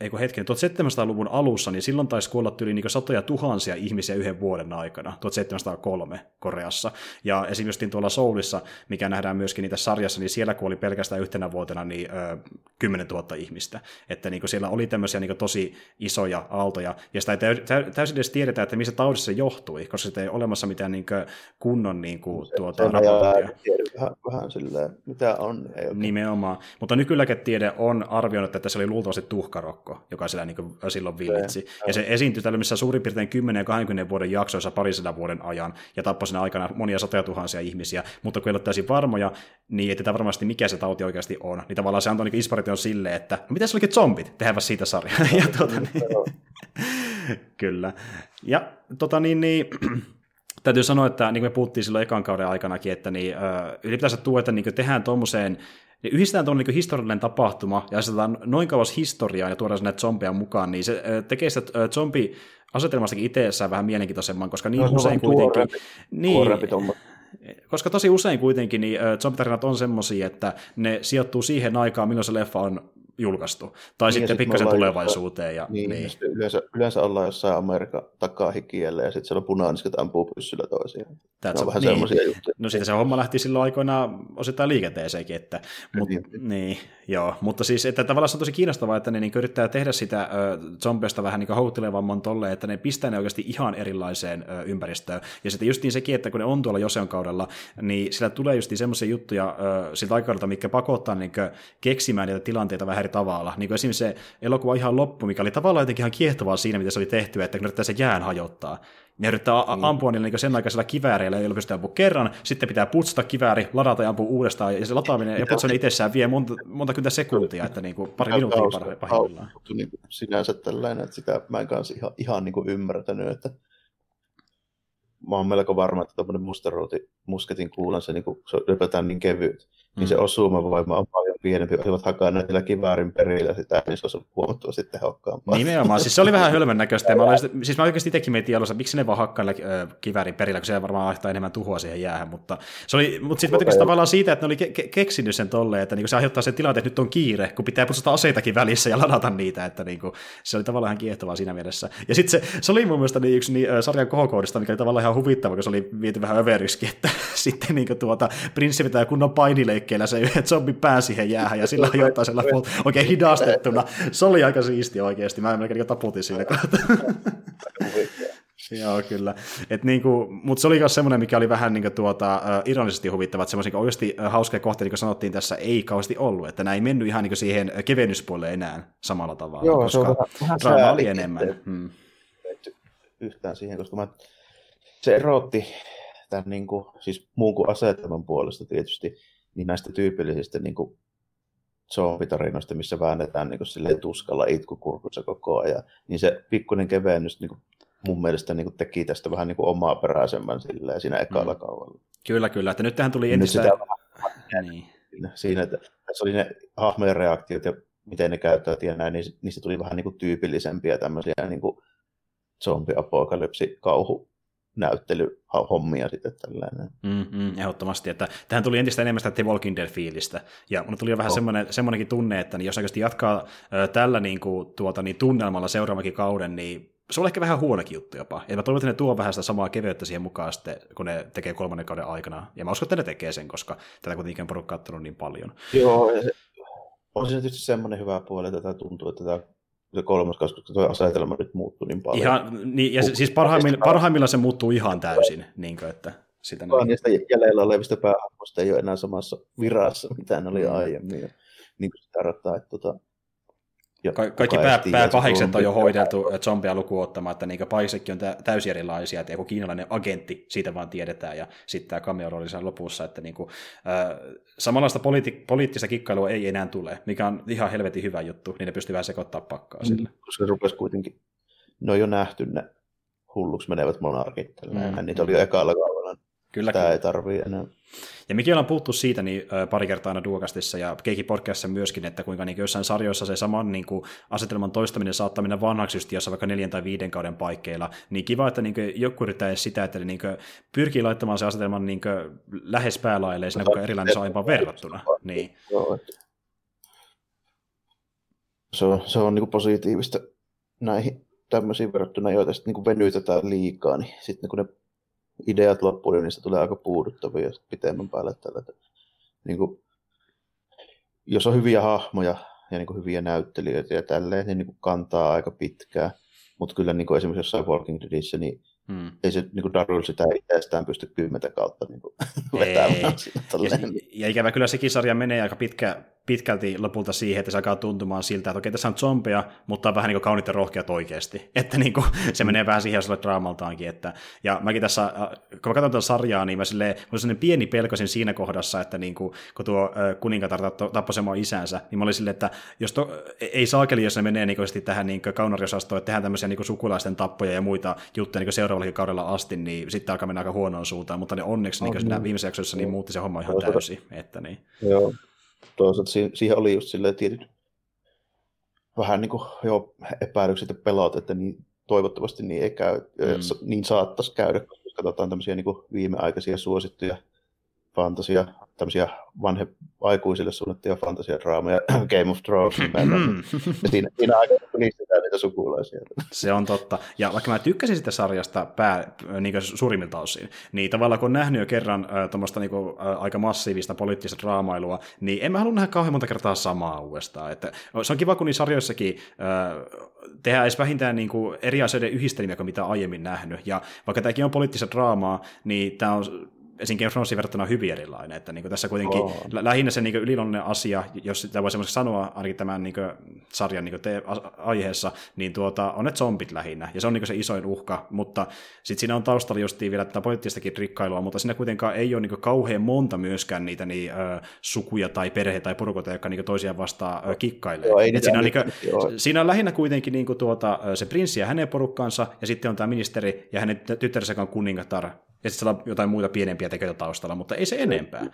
eikö hetken, 1700-luvun alussa, niin silloin taisi kuolla yli niin satoja tuhansia ihmisiä yhden vuoden aikana, 1703 Koreassa. Ja esimerkiksi tuolla Soulissa, mikä nähdään myöskin niitä sarjassa, niin siellä kuoli pelkästään yhtenä vuotena niin, ö, 10 000 ihmistä. Että niin siellä oli tämmöisiä niin tosi isoja aaltoja, ja sitä ei täysin edes tiedetä, että missä taudissa se johtui, koska sitä ei ole olemassa mitään niin kunnon niin kuin, tuota, se raporttia. Vähän, vähän silleen, mitä on. Ei Nimenomaan. Mutta nykylääketiede on arvioinut, että se oli luultavasti tuhkarokko Marokko, joka siellä niin silloin villitsi. Ja se esiintyi tällaisissa suurin piirtein 10 20 vuoden jaksoissa parisadan vuoden ajan, ja tappoi siinä aikana monia satoja tuhansia ihmisiä, mutta kun ei ole täysin varmoja, niin ei tiedä varmasti mikä se tauti oikeasti on. Niin tavallaan se antoi niin inspiraation silleen, että no, mitä se olikin zombit? Tehdäänpä siitä sarja. ja, tuota, niin, kyllä. Ja tota niin, niin täytyy sanoa, että niin kuin me puhuttiin silloin ekan kauden aikanakin, että niin, ylipäänsä tuo, että niin tehdään tuommoiseen niin yhdistetään tuon niin historiallinen tapahtuma ja asetetaan noin kauas historiaa ja tuodaan näitä zombeja mukaan, niin se tekee sitä zombi asetelmastakin itsessään vähän mielenkiintoisemman, koska niin no, usein kuitenkin... Tuoreempi, niin, tuoreempi koska tosi usein kuitenkin niin, zombitarinat on semmoisia, että ne sijoittuu siihen aikaan, milloin se leffa on julkaistu. Tai niin, sitten pikkasen tulevaisuuteen. Ja, niin, niin. Yleensä, yleensä ollaan jossain Amerikan takahikiellä ja sitten siellä on punaiset ampuu pyssyllä toisiaan. That's on vähän niin. semmoisia juttuja. No siitä se homma lähti silloin aikoinaan osittain liikenteeseenkin. Että, mut, niin. niin, joo. Mutta siis että tavallaan se on tosi kiinnostavaa, että ne niin yrittää tehdä sitä zombeista vähän niin houkuttelevamman tolle, että ne pistää ne oikeasti ihan erilaiseen äh, ympäristöön. Ja sitten justiin sekin, että kun ne on tuolla Joseon kaudella, niin sillä tulee justiin semmoisia juttuja äh, siltä aikaudelta, mikä pakottaa niin keksimään niitä tilanteita vähän eri tavalla. Niin kuin esimerkiksi se elokuva ihan loppu, mikä oli tavallaan jotenkin ihan kiehtovaa siinä, mitä se oli tehty, että kun yrittää se jään hajottaa. Ne yrittää mm. ampua niillä niin sen aikaisella kivääreillä, joilla pystyy ampua kerran, sitten pitää putsata kivääri, ladata ja ampua uudestaan, ja se lataaminen ja putsaminen itsessään vie monta, monta kymmentä sekuntia, että niin kuin pari minuuttia pahimmillaan. Niin sinänsä tällainen, että sitä mä en kanssa ihan, ihan niin kuin ymmärtänyt, että mä oon melko varma, että tuommoinen mustarouti musketin kuulan, se, niin kuin, se on niin kevyt. Niin se osumavoima on paljon pienempi. Olisivat hakanneet kiväärin perillä sitä, niin se olisi huomattavasti tehokkaampaa. Nimenomaan, siis se oli vähän hölmön näköistä. mä olin, siis mä oikeasti itsekin mietin alussa, miksi ne vaan hakkaa kiväärin perillä, kun se varmaan aiheuttaa enemmän tuhoa siihen jäähän. Mutta, se oli, mutta sitten mä tykkäsin tavallaan siitä, että ne oli ke- keksinyt sen tolleen, että niinku se aiheuttaa sen tilanteen, että nyt on kiire, kun pitää putsata aseitakin välissä ja ladata niitä, että niinku, se oli tavallaan ihan kiehtovaa siinä mielessä. Ja sitten se, se oli mun mielestä niin yksi niin, sarjan kohokohdista, mikä oli tavallaan ihan huvittava, kun se oli viety vähän överyski, että sitten niinku tuota, prinssi pitää kunnon painileikkeellä se yhden zombin pää siihen jäähän ja sillä ajoittaa siellä oikein hidastettuna. Se oli aika siisti oikeasti. Mä melkein taputin siinä Joo, kyllä. Et niinku, mutta se oli myös semmoinen, mikä oli vähän niinku tuota, uh, ironisesti huvittava, että semmoisia oikeasti uh, hauskoja kohteita, niin kuin sanottiin tässä, ei kauheasti ollut, että nämä ei mennyt ihan niinku siihen kevennyspuolelle enää samalla tavalla, Joo, koska se on vähän, draama oli enemmän. Hmm. Yhtään siihen, koska mä, se erotti tämän niin kuin, siis muun kuin asetelman puolesta tietysti, niin näistä tyypillisistä niin kuin zombitarinoista, missä väännetään niin kuin, tuskalla itkukurkussa koko ajan, niin se pikkuinen kevennys niin kuin, mun mielestä niin kuin, teki tästä vähän niin kuin, omaa peräisemmän silleen, siinä ekalla mm. kaudella. Kyllä, kyllä. Että nyt tähän tuli entistä... Sitä niin. Siinä, että tässä oli ne hahmojen reaktiot ja miten ne käyttävät ja näin, niin niistä tuli vähän niin kuin, tyypillisempiä tämmöisiä niin kuin, zombi-apokalypsi-kauhu näyttelyhommia sitten tällainen. Mm-hmm, ehdottomasti, että tähän tuli entistä enemmän sitä The Walking Dead-fiilistä, ja mun tuli jo vähän oh. semmoinen, semmoinenkin tunne, että niin jos oikeasti jatkaa tällä niin kuin, tuota, niin tunnelmalla seuraavakin kauden, niin se on ehkä vähän huonokin juttu jopa. Ja mä toivon, että ne tuo vähän sitä samaa keveyttä siihen mukaan sitten, kun ne tekee kolmannen kauden aikana. Ja mä uskon, että ne tekee sen, koska tätä kuitenkin on porukka niin paljon. Joo, on se tietysti semmoinen hyvä puoli, että tämä tuntuu, että tämä se kolmas kanssa, koska tuo asetelma nyt muuttui niin paljon. Ihan, niin, ja siis parhaimmillaan, parhaimmillaan se muuttuu ihan täysin, niin kuin, että sitä niin... niistä jäljellä olevista päähahmoista ei ole enää samassa virassa, mitä ne oli mm. aiemmin. Ja, niin kuin se tarkoittaa, että tota, ja Ka- kaikki pää, pää pahikset on jo hoideltu zombia lukuun ottamaan, että niin pahiksetkin on täysin erilaisia, että joku kiinalainen agentti, siitä vaan tiedetään, ja sitten tämä cameo rooli lopussa, että niin kuin, äh, samanlaista poliitti- poliittista kikkailua ei enää tule, mikä on ihan helvetin hyvä juttu, niin ne pystyy vähän sekoittaa pakkaa sille. Mm, koska se rupesi kuitenkin, ne on jo nähty ne hulluksi menevät monarkit, mm. niitä oli jo ekalla kaudella, Kyllä, Tämä kyllä. ei tarvii enää. Ja mikä ollaan puhuttu siitä niin, pari kertaa aina Duokastissa ja Keiki Podcastissa myöskin, että kuinka niin jossain sarjoissa se saman niin kuin, asetelman toistaminen saattaa mennä vanhaksi just jossa vaikka neljän tai viiden kauden paikkeilla, niin kiva, että niin kuin, joku yrittää sitä, että niin kuin, pyrkii laittamaan se asetelman niin kuin, lähes päälailleen siinä kuinka erilainen se on aiempaan verrattuna. Niin. Se on, se on niin kuin positiivista näihin tämmöisiin verrattuna, joita sitten niin venytetään liikaa, niin sitten kun ne ideat loppuun, niin niistä tulee aika puuduttavia pitemmän päälle. Tällä, että, niin kuin, jos on hyviä hahmoja ja niin kuin hyviä näyttelijöitä ja tälleen, niin, niin kuin kantaa aika pitkään. Mutta kyllä niin kuin esimerkiksi jossain Walking Deadissä, niin Hmm. Ei se niin Darul sitä itsestään pysty kymmentä kautta niin kuin, vetämään. Ja, ja, ikävä kyllä sekin sarja menee aika pitkä, pitkälti lopulta siihen, että se alkaa tuntumaan siltä, että okei, tässä on zombeja, mutta on vähän niin kuin ja rohkeat oikeasti. Että niin kuin, se menee vähän siihen osalle draamaltaankin. Että, ja mäkin tässä, äh, kun mä katson tätä sarjaa, niin mä silleen, sellainen pieni pelkosin siinä kohdassa, että niin kuin, kun tuo äh, kuningatar tappoi sen isänsä, niin mä olin silleen, että jos to, ei saakeli, jos ne menee niin kuin, tähän niin kaunariosastoon, että tehdään tämmöisiä niin kuin, sukulaisten tappoja ja muita juttuja niin seuraavallakin kaudella asti, niin sitten alkaa mennä aika huonoon suuntaan, mutta ne onneksi niin, niin. viimeisessä jaksossa niin muutti se homma ihan täysin. Että, niin. Joo, toisaalta siihen oli just silleen tietyt vähän niin kuin jo epäilykset ja pelot, että niin, toivottavasti niin ei käy, mm. niin saattaisi käydä, koska katsotaan tämmöisiä niin kuin viimeaikaisia suosittuja fantasia, tämmöisiä vanhe aikuisille suunnattuja fantasiadraamoja, Game of Thrones ja siinä, siinä aikana lisätään niitä sukulaisia. Se on totta. Ja vaikka mä tykkäsin sitä sarjasta pää, niin suurimmilta osin, niin tavallaan kun on nähnyt jo kerran äh, tuommoista niin kuin, äh, aika massiivista poliittista draamailua, niin en mä halua nähdä kauhean monta kertaa samaa uudestaan. Että, se on kiva, kun niissä sarjoissakin äh, tehdään edes vähintään niin kuin eri asioiden yhdistelmiä kuin mitä aiemmin nähnyt. Ja vaikka tämäkin on poliittista draamaa, niin tämä on esim. Game of Thronesin verrattuna hyvin erilainen. Että niin kuin tässä kuitenkin oh. lähinnä se niin yliluonnollinen asia, jos sitä voi semmoisesti sanoa ainakin tämän niin kuin, sarjan niin kuin te- aiheessa, niin tuota, on ne zombit lähinnä, ja se on niin kuin se isoin uhka, mutta sitten siinä on taustalla justiin vielä tätä poliittistakin rikkailua, mutta siinä kuitenkaan ei ole niin kuin, kauhean monta myöskään niitä niin, ö, sukuja tai perhe tai porukoita, jotka niin kuin, toisiaan vastaan ö, kikkailee. Joo, ei siinä, on, niin kuin, siinä on lähinnä kuitenkin niin kuin, tuota, se prinssi ja hänen porukkansa, ja sitten on tämä ministeri ja hänen tyttärensä kuningatar, ja sitten siellä on jotain muita pienempiä tekijöitä taustalla, mutta ei se enempää.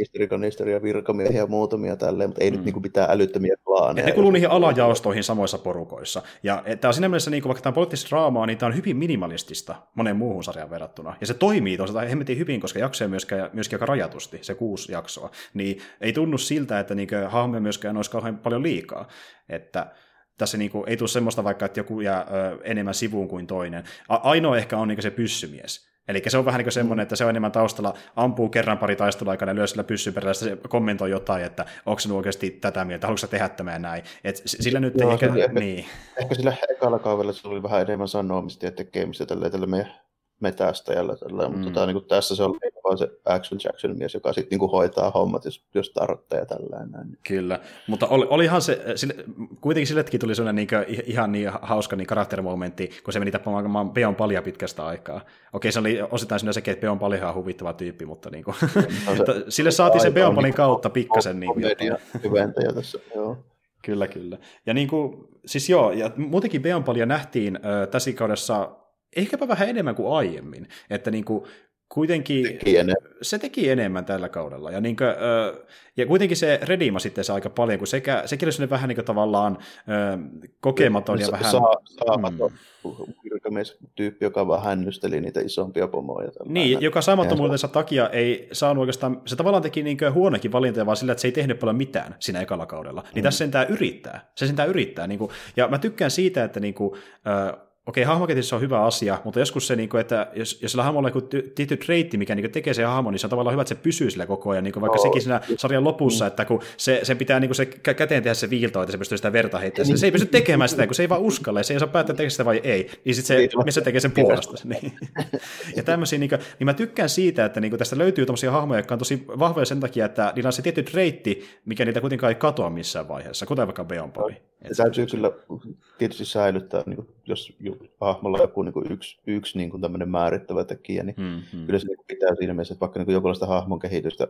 historikanisteria virkamiehiä muutamia tälleen, mutta ei mm. nyt niin mitään älyttömiä klaaneja. ne kuuluu niihin alajaostoihin samoissa porukoissa. Ja tämä on siinä mielessä, niin kuin, vaikka tämä on poliittista draamaa, niin tämä on hyvin minimalistista moneen muuhun sarjaan verrattuna. Ja se toimii tosiaan hemmetin hyvin, koska jaksoja myöskään, myöskin aika rajatusti, se kuusi jaksoa. Niin ei tunnu siltä, että niin hahmoja myöskään olisi kauhean paljon liikaa. Että tässä niin kuin, ei tule semmoista vaikka, että joku jää ö, enemmän sivuun kuin toinen. A- ainoa ehkä on niin se pyssymies. Eli se on vähän niin kuin semmoinen, että se on enemmän taustalla, ampuu kerran pari taistelua aikana ja lyö sillä pyssyn perällä, se kommentoi jotain, että onko se oikeasti tätä mieltä, haluatko tehdä tämä ja näin. Et sillä nyt Joo, ehkä, ehkä, niin. ehkä sillä ekalla kaudella se oli vähän enemmän sanomista ja tekemistä tällä, tällä meidän metästäjällä. Tällä, mm. mutta tota, niin kuin tässä se on vaan se Axel Jackson mies, joka sitten niin hoitaa hommat, jos, jos tarvitsee ja tällainen. Kyllä, mutta oli, olihan se, sille, kuitenkin sillekin tuli sellainen niin, ihan niin hauska niin karakterimomentti, kun se meni tappamaan Peon paljon pitkästä aikaa. Okei, se oli osittain sinne sekin, että Peon paljon on huvittava tyyppi, mutta niin kuin, no se, sille saatiin se Peon Palin kautta pikkasen. Niin kuin, tässä, joo. Kyllä, kyllä. Ja niin kuin, siis joo, ja muutenkin Beon paljon nähtiin äh, tässä kaudessa ehkäpä vähän enemmän kuin aiemmin. Että niin kuin, kuitenkin teki se teki enemmän tällä kaudella. Ja, niin kuin, ja kuitenkin se redima sitten se aika paljon, kun sekä, sekin oli vähän niin kuin tavallaan kokematon ja vähän... Saa, saamaton mm. tyyppi, joka vähän hännysteli niitä isompia pomoja. Niin, joka saamattomuutensa takia ei saanut oikeastaan, se tavallaan teki niin huonokin valintoja, vaan sillä, että se ei tehnyt paljon mitään siinä ekalla kaudella. Niin mm. tässä sentään yrittää. Se sentään yrittää. Niin kuin, ja mä tykkään siitä, että niin kuin, okei, hahmoketissa on hyvä asia, mutta joskus se, niin kuin, että jos, jos sillä hahmolla on joku tietty reitti, mikä niin tekee se hahmo, niin se on tavallaan hyvä, että se pysyy sillä koko ajan, niin kuin vaikka oh. sekin siinä sarjan lopussa, mm. että kun se, se pitää niin kuin se käteen tehdä se viilto, että se pystyy sitä verta heittämään, niin. se ei pysty tekemään sitä, kun se ei vaan uskalla, ja se ei saa päättää tekee sitä vai ei, niin sitten se, missä tekee sen puolesta. Niin. ja tämmöisiä, niin, kuin, niin mä tykkään siitä, että niin kuin tästä löytyy tämmöisiä hahmoja, jotka on tosi vahvoja sen takia, että niillä on se tietty reitti, mikä niitä kuitenkaan ei katoa missään vaiheessa, kuten vaikka Beonpoi. Se täytyy kyllä tietysti säilyttää, niin kuin, jos hahmolla joku niin kuin yksi, yksi niin kuin tämmöinen määrittävä tekijä, niin hmm, hmm. kyllä se niin pitää siinä mielessä, että vaikka niin jokinlaista hahmon kehitystä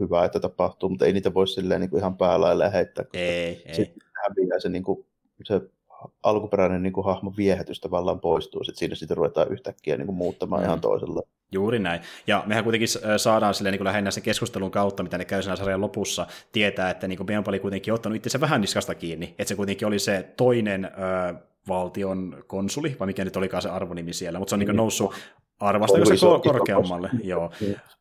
hyvää, että tapahtuu, mutta ei niitä voi silleen niin kuin ihan päälailla heittää. Ei, ei. Sitten häviää se, niin kuin, se alkuperäinen niin kuin hahmon viehätys tavallaan poistuu, sitten siinä sitten ruvetaan yhtäkkiä niin kuin muuttamaan mm. ihan toisella. Juuri näin. Ja mehän kuitenkin saadaan sille niin kuin lähinnä sen keskustelun kautta, mitä ne käy sen sarjan lopussa, tietää, että niin kuin oli kuitenkin ottanut itsensä vähän niskasta kiinni, että se kuitenkin oli se toinen ö, valtion konsuli, vai mikä nyt olikaan se arvonimi siellä, mutta se on niin noussut arvasta se korkeammalle. Joo.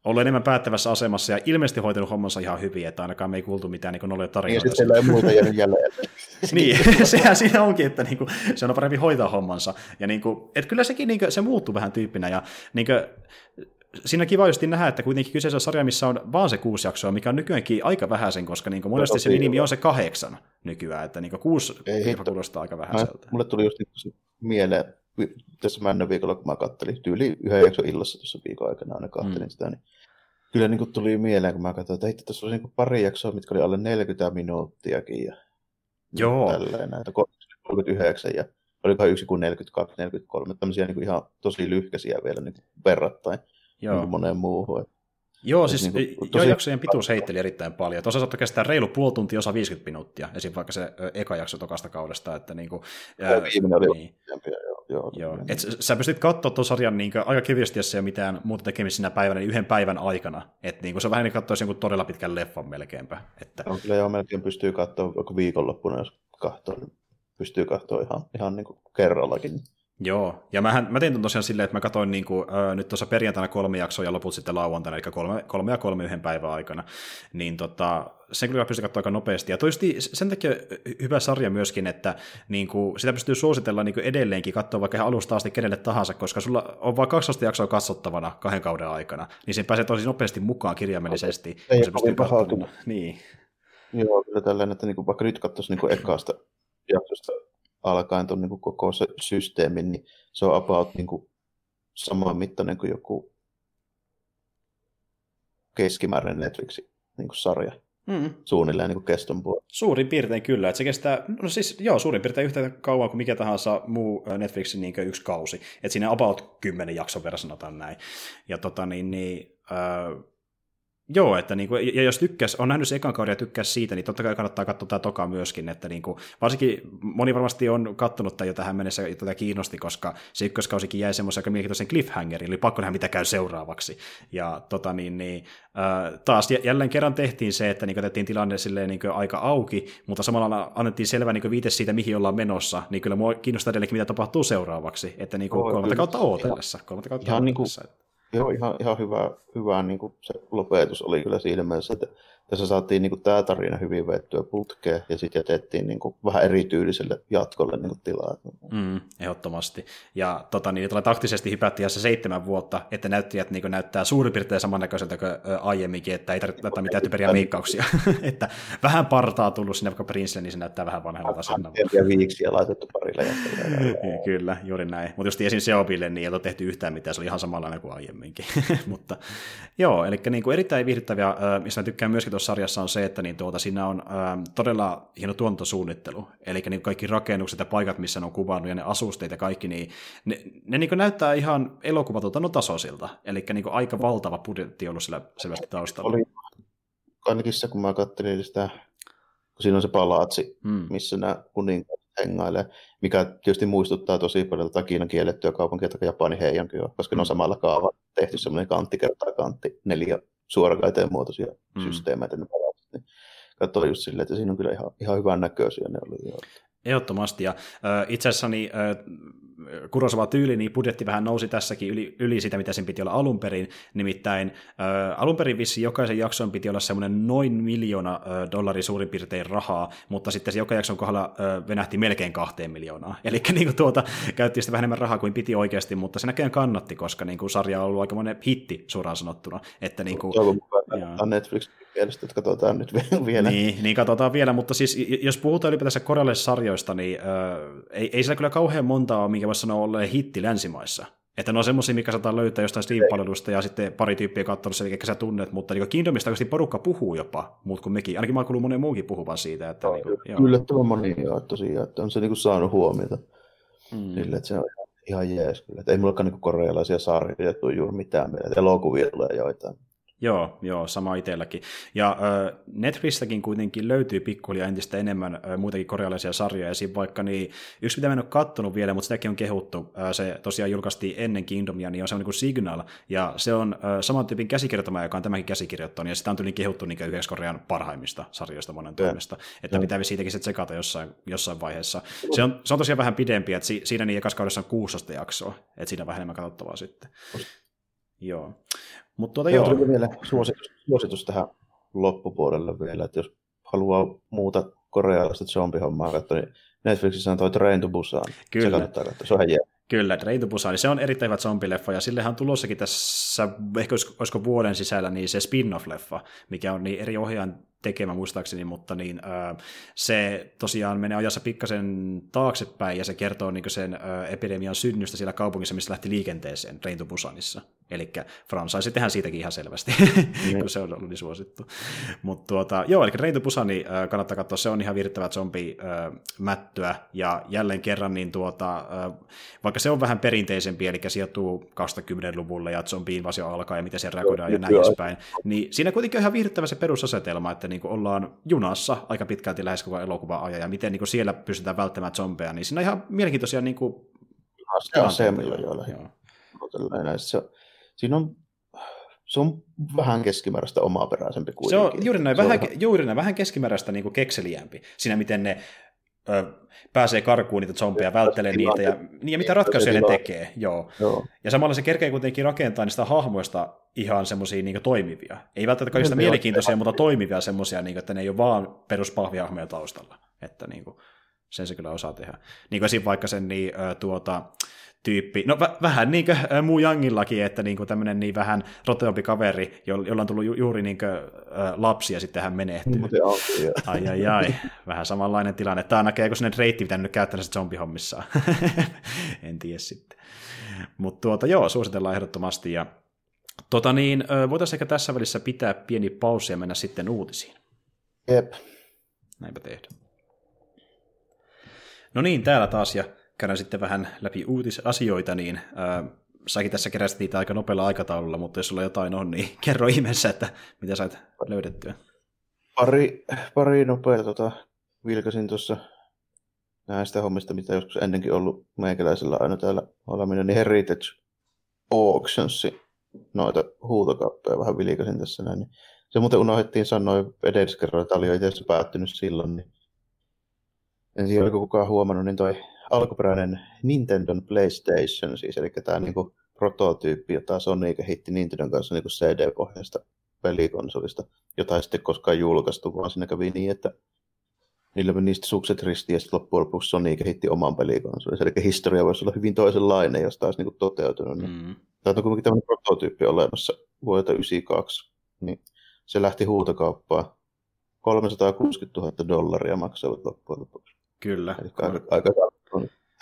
Ollut enemmän päättävässä asemassa ja ilmeisesti hoitanut hommansa ihan hyvin, että ainakaan me ei kuultu mitään niin noloja tarinoita. Niin, sitten ei muuta jäänyt jälleen. niin, sehän siinä onkin, että niin kuin, se on parempi hoitaa hommansa. Ja niin kuin, että kyllä sekin niin kuin, se muuttuu vähän tyyppinä. Ja niin kuin, siinä kiva just nähdä, että kuitenkin kyseessä on sarja, missä on vaan se kuusi jaksoa, mikä on nykyäänkin aika vähäisen, koska niin monesti se minimi on se kahdeksan nykyään, että niin kuusi Ei, kuulostaa aika vähäiseltä. Mulle tuli just mieleen, tässä männön viikolla, kun mä kattelin, tyyli yhden jakson illassa tuossa viikon aikana aina kattelin mm. sitä, niin kyllä niin kuin tuli mieleen, kun mä katsoin, että hitto, tässä oli niin pari jaksoa, mitkä oli alle 40 minuuttiakin ja Joo. tälleen näitä 39 ja olikohan yksi kuin 42, 43, tämmöisiä niin kuin ihan tosi lyhkäisiä vielä niin verrattain. Joo. Niin moneen muuhun. Joo, siis niin kuin, tosi... jo jaksojen pituus heitteli erittäin paljon. Tuossa saattoi kestää reilu puoli tuntia, osa 50 minuuttia, esim. vaikka se eka jakso tokasta kaudesta. Että niin kuin, ää, oli niin. joo. joo, joo. Et sä pystyt katsoa tuon sarjan niin aika kevyesti, jos ei ole mitään muuta tekemistä sinä päivänä, niin yhden päivän aikana. Et niin kuin se vähän niin katsoisi jonkun todella pitkän leffan melkeinpä. Että... No, kyllä joo, melkein pystyy katsoa vaikka viikonloppuna, jos katsoo, niin pystyy katsoa ihan, ihan niin kuin kerrallakin. Joo, ja mähän, mä tein tosiaan silleen, että mä katsoin niin kuin, äh, nyt tuossa perjantaina kolme jaksoa ja loput sitten lauantaina, eli kolme, kolme ja kolme yhden päivän aikana. Niin tota, sen kyllä pystyy katsoa aika nopeasti. Ja toisti sen takia hyvä sarja myöskin, että niin kuin, sitä pystyy suositella niin kuin edelleenkin katsoa vaikka ihan alusta asti kenelle tahansa, koska sulla on vain 12 jaksoa katsottavana kahden kauden aikana, niin se pääsee tosi nopeasti mukaan kirjaimellisesti. Ei se pystyy katsomaan. Niin. Joo, kyllä tällainen, että niin kuin, vaikka nyt katsoisi niin ekasta jaksosta alkaen tuon niin koko se systeemin, niin se on about niin kuin saman mittainen kuin joku keskimääräinen Netflixin niin kuin sarja. Mm. Suunnilleen niin kuin keston puolella. Suurin piirtein kyllä, että se kestää, no siis joo, suurin piirtein yhtä kauan kuin mikä tahansa muu Netflixin niin yksi kausi. Että siinä about kymmenen jakson verran sanotaan näin. Ja tota niin, niin äh, Joo, että niinku, ja jos tykkäs, on nähnyt se ekan kauden ja tykkäs siitä, niin totta kai kannattaa katsoa tämä toka myöskin, että niinku, varsinkin moni varmasti on kattonut tämän jo tähän mennessä ja tätä kiinnosti, koska se ykköskausikin jäi semmoisen aika mielenkiintoisen cliffhangerin, eli pakko nähdä mitä käy seuraavaksi. Ja tota niin, niin äh, taas jälleen kerran tehtiin se, että niinku, otettiin tilanne silleen niinku, aika auki, mutta samalla annettiin selvä niinku, viite siitä, mihin ollaan menossa, niin kyllä mua kiinnostaa edelleenkin, mitä tapahtuu seuraavaksi, että niinku, kolmatta kautta ootellessa. Kolmatta kautta ihan niinku, Joo, ihan, ihan hyvä, hyvä niin kuin se lopetus oli kyllä siinä mielessä, että tässä saatiin niin kuin, tämä tarina hyvin vettyä putkeen ja sitten jätettiin niin kuin, vähän erityyliselle jatkolle niin kuin, tilaa. Mm, ehdottomasti. Ja tota, niin, taktisesti hypättiin se seitsemän vuotta, että näyttäjät niin kuin, näyttää suurin piirtein samannäköiseltä kuin aiemminkin, että ei tarvitse laittaa mitään typeriä meikkauksia. että vähän partaa tullut sinne vaikka Princelle, niin se näyttää vähän vanhemmalta sen. Ja viiksiä laitettu parille. Kyllä, juuri näin. Mutta just esim. Seobille niin ei ole tehty yhtään mitään, se oli ihan samanlainen kuin aiemminkin. Mutta joo, eli niin kuin erittäin viihdyttäviä, missä mä tykkään myöskin tuossa sarjassa on se, että niin tuota, siinä on ää, todella hieno tuontosuunnittelu, eli niin kaikki rakennukset ja paikat, missä ne on kuvannut, ja ne asusteet ja kaikki, niin ne, ne niin näyttää ihan elokuvatuotannon tasoisilta, eli niin aika valtava budjetti ollut sillä selvästi taustalla. Oli ainakin se, kun mä katselin sitä, kun siinä on se palaatsi, hmm. missä nämä kuninkaat hengailee, mikä tietysti muistuttaa tosi paljon tätä Kiinan kiellettyä kaupunkia tai Japanin heijankyä, koska hmm. ne on samalla kaava tehty semmoinen kantti kertaa kantti, neljä suorakaiteen muotoisia mm. systeemeitä ne palaset, niin katsoin just silleen, että siinä on kyllä ihan, ihan hyvän näköisiä ne oli. Jo. Ehdottomasti, ja itse asiassa niin, Kurosava tyyli, niin budjetti vähän nousi tässäkin yli, yli sitä, mitä sen piti olla alun perin. Nimittäin äh, alun perin vissi jokaisen jakson piti olla semmoinen noin miljoona dollari suurin piirtein rahaa, mutta sitten se joka jakson kohdalla äh, venähti melkein kahteen miljoonaa. Eli niin tuota, käytti sitä vähän enemmän rahaa kuin piti oikeasti, mutta se näköjään kannatti, koska niin kuin, sarja on ollut aika monen hitti suoraan sanottuna. Että, niin kuin, Toivon mukaan Netflix mielestä, että katsotaan nyt vielä. Niin, niin katsotaan vielä, mutta siis jos puhutaan ylipäätänsä korealaisista sarjoista, niin äh, ei, ei sillä kyllä kauhean montaa ole, minkä voisi sanoa olleen hitti länsimaissa. Että ne on semmoisia, mikä saattaa löytää jostain Steam-palvelusta ja sitten pari tyyppiä katsonut sen, sä tunnet, mutta niin Kingdomista oikeasti porukka puhuu jopa, muut kuin mekin. Ainakin mä oon kuullut monen muukin puhuvan siitä. Että, no, niin kuin, yllättävän moni joo, tosiaan, että on se niin kuin saanut huomiota. Mm. Sille, että se on ihan jees kyllä. Että ei mullakaan niin korealaisia sarjoja tule juuri mitään mieltä. Elokuvia tulee joitain. Joo, joo, sama itselläkin. Ja äh, Netflixistäkin kuitenkin löytyy pikkuhiljaa entistä enemmän äh, muitakin korealaisia sarjoja, esim. vaikka niin, yksi mitä mä en ole kattonut vielä, mutta sitäkin on kehuttu, äh, se tosiaan julkaistiin ennen Kingdomia, niin on semmoinen kuin Signal, ja se on äh, saman tyypin käsikirjoittama, joka on tämäkin käsikirjoittanut, ja sitä on tyyliin kehuttu niin yhdeksi Korean parhaimmista sarjoista monen toimesta, että pitää siitäkin se tsekata jossain, jossain vaiheessa. Se on, se on tosiaan vähän pidempi, että si, siinä niin ekas kaudessa on 16 jaksoa, että siinä on vähän enemmän katsottavaa sitten. Joo. Mutta tuota, joo. Tuli vielä suositus, suositus tähän loppupuolelle vielä, että jos haluaa muuta korealaista zombihommaa katsoa, niin Netflixissä on toi Train to Busan. Kyllä. Se kannattaa katsoa, se on ihan Kyllä, Train to Busan, se on erittäin hyvä zombileffa, ja sillehän on tulossakin tässä, ehkä olisiko vuoden sisällä, niin se spin-off-leffa, mikä on niin eri ohjaajan tekemä muistaakseni, mutta niin, äh, se tosiaan menee ajassa pikkasen taaksepäin ja se kertoo niin sen äh, epidemian synnystä siellä kaupungissa, missä lähti liikenteeseen, Train to Busanissa. Eli franchise tehdään siitäkin ihan selvästi, mm. kun se on ollut niin suosittu. Mutta tuota, joo, eli Train to Busani äh, kannattaa katsoa, se on ihan virttävä zombi-mättöä, äh, ja jälleen kerran, niin tuota, äh, vaikka se on vähän perinteisempi, eli sijoittuu 20-luvulle ja zombi-invasio alkaa ja miten se reagoidaan ja näin edespäin, niin siinä kuitenkin on ihan virttävä se perusasetelma, että niin ollaan junassa aika pitkälti lähes koko elokuva ajan, ja miten niin siellä pystytään välttämään zombeja, niin siinä on ihan mielenkiintoisia niin kuin, asemilla joilla. Se, siinä on se on vähän keskimääräistä omaperäisempi kuin Se on juuri näin, se vähän, on... juuri näin, vähän keskimääräistä niin kuin kekseliämpi siinä, miten ne ö, pääsee karkuun niitä zombeja, välttelee niitä ja, niin, ja mitä ratkaisuja ne tekee. Joo. joo. Ja samalla se kerkee kuitenkin rakentaa niistä hahmoista ihan semmoisia niin toimivia. Ei välttämättä kaikista mielenkiintoisia, mutta toimivia semmoisia, niin että ne ei ole vaan peruspahvihahmoja taustalla. Että niin kuin, sen se kyllä osaa tehdä. Niin kuin vaikka sen niin, tuota, tyyppi, no v- vähän niin kuin äh, muu Jangillakin, että niin kuin tämmöinen niin vähän roteompi kaveri, jo- jolla on tullut ju- juuri niin kuin, äh, lapsi ja sitten hän menehtyy. ai ai ai, vähän samanlainen tilanne. Tämä on näkee, kun sinne reitti pitänyt käyttää se zombihommissaan. en tiedä sitten. Mutta tuota, joo, suositellaan ehdottomasti. Ja, tota niin, voitaisiin ehkä tässä välissä pitää pieni pausi ja mennä sitten uutisiin. Jep. Näinpä tehdä. No niin, täällä taas ja käydään sitten vähän läpi uutisasioita, niin äh, säkin tässä keräsit niitä aika nopealla aikataululla, mutta jos sulla jotain on, niin kerro ihmeessä, että mitä sait löydettyä. Pari, pari nopeaa tota, vilkasin tuossa näistä hommista, mitä joskus ennenkin ollut meikäläisellä aina täällä oleminen, niin Heritage Auctions, noita huutokappeja vähän vilkasin tässä näin. Niin se muuten unohdettiin sanoa edes kerran, että oli jo itse päättynyt silloin, niin en tiedä, oliko kukaan huomannut, niin toi alkuperäinen Nintendo PlayStation, siis, eli tämä niinku prototyyppi, jota Sony kehitti Nintendon kanssa niinku CD-pohjaista pelikonsolista, jota ei sitten koskaan julkaistu, vaan siinä kävi niin, että niillä meni niistä sukset ristiin, ja sitten loppujen lopuksi Sony kehitti oman pelikonsolin. Eli historia voisi olla hyvin toisenlainen, jos taas niinku toteutunut. Niin. Mm. Tämä on kuitenkin tämmöinen prototyyppi olemassa vuodelta 1992, niin se lähti huutokauppaan. 360 000 dollaria maksavat loppujen lopuksi. Kyllä. Eli aika, aika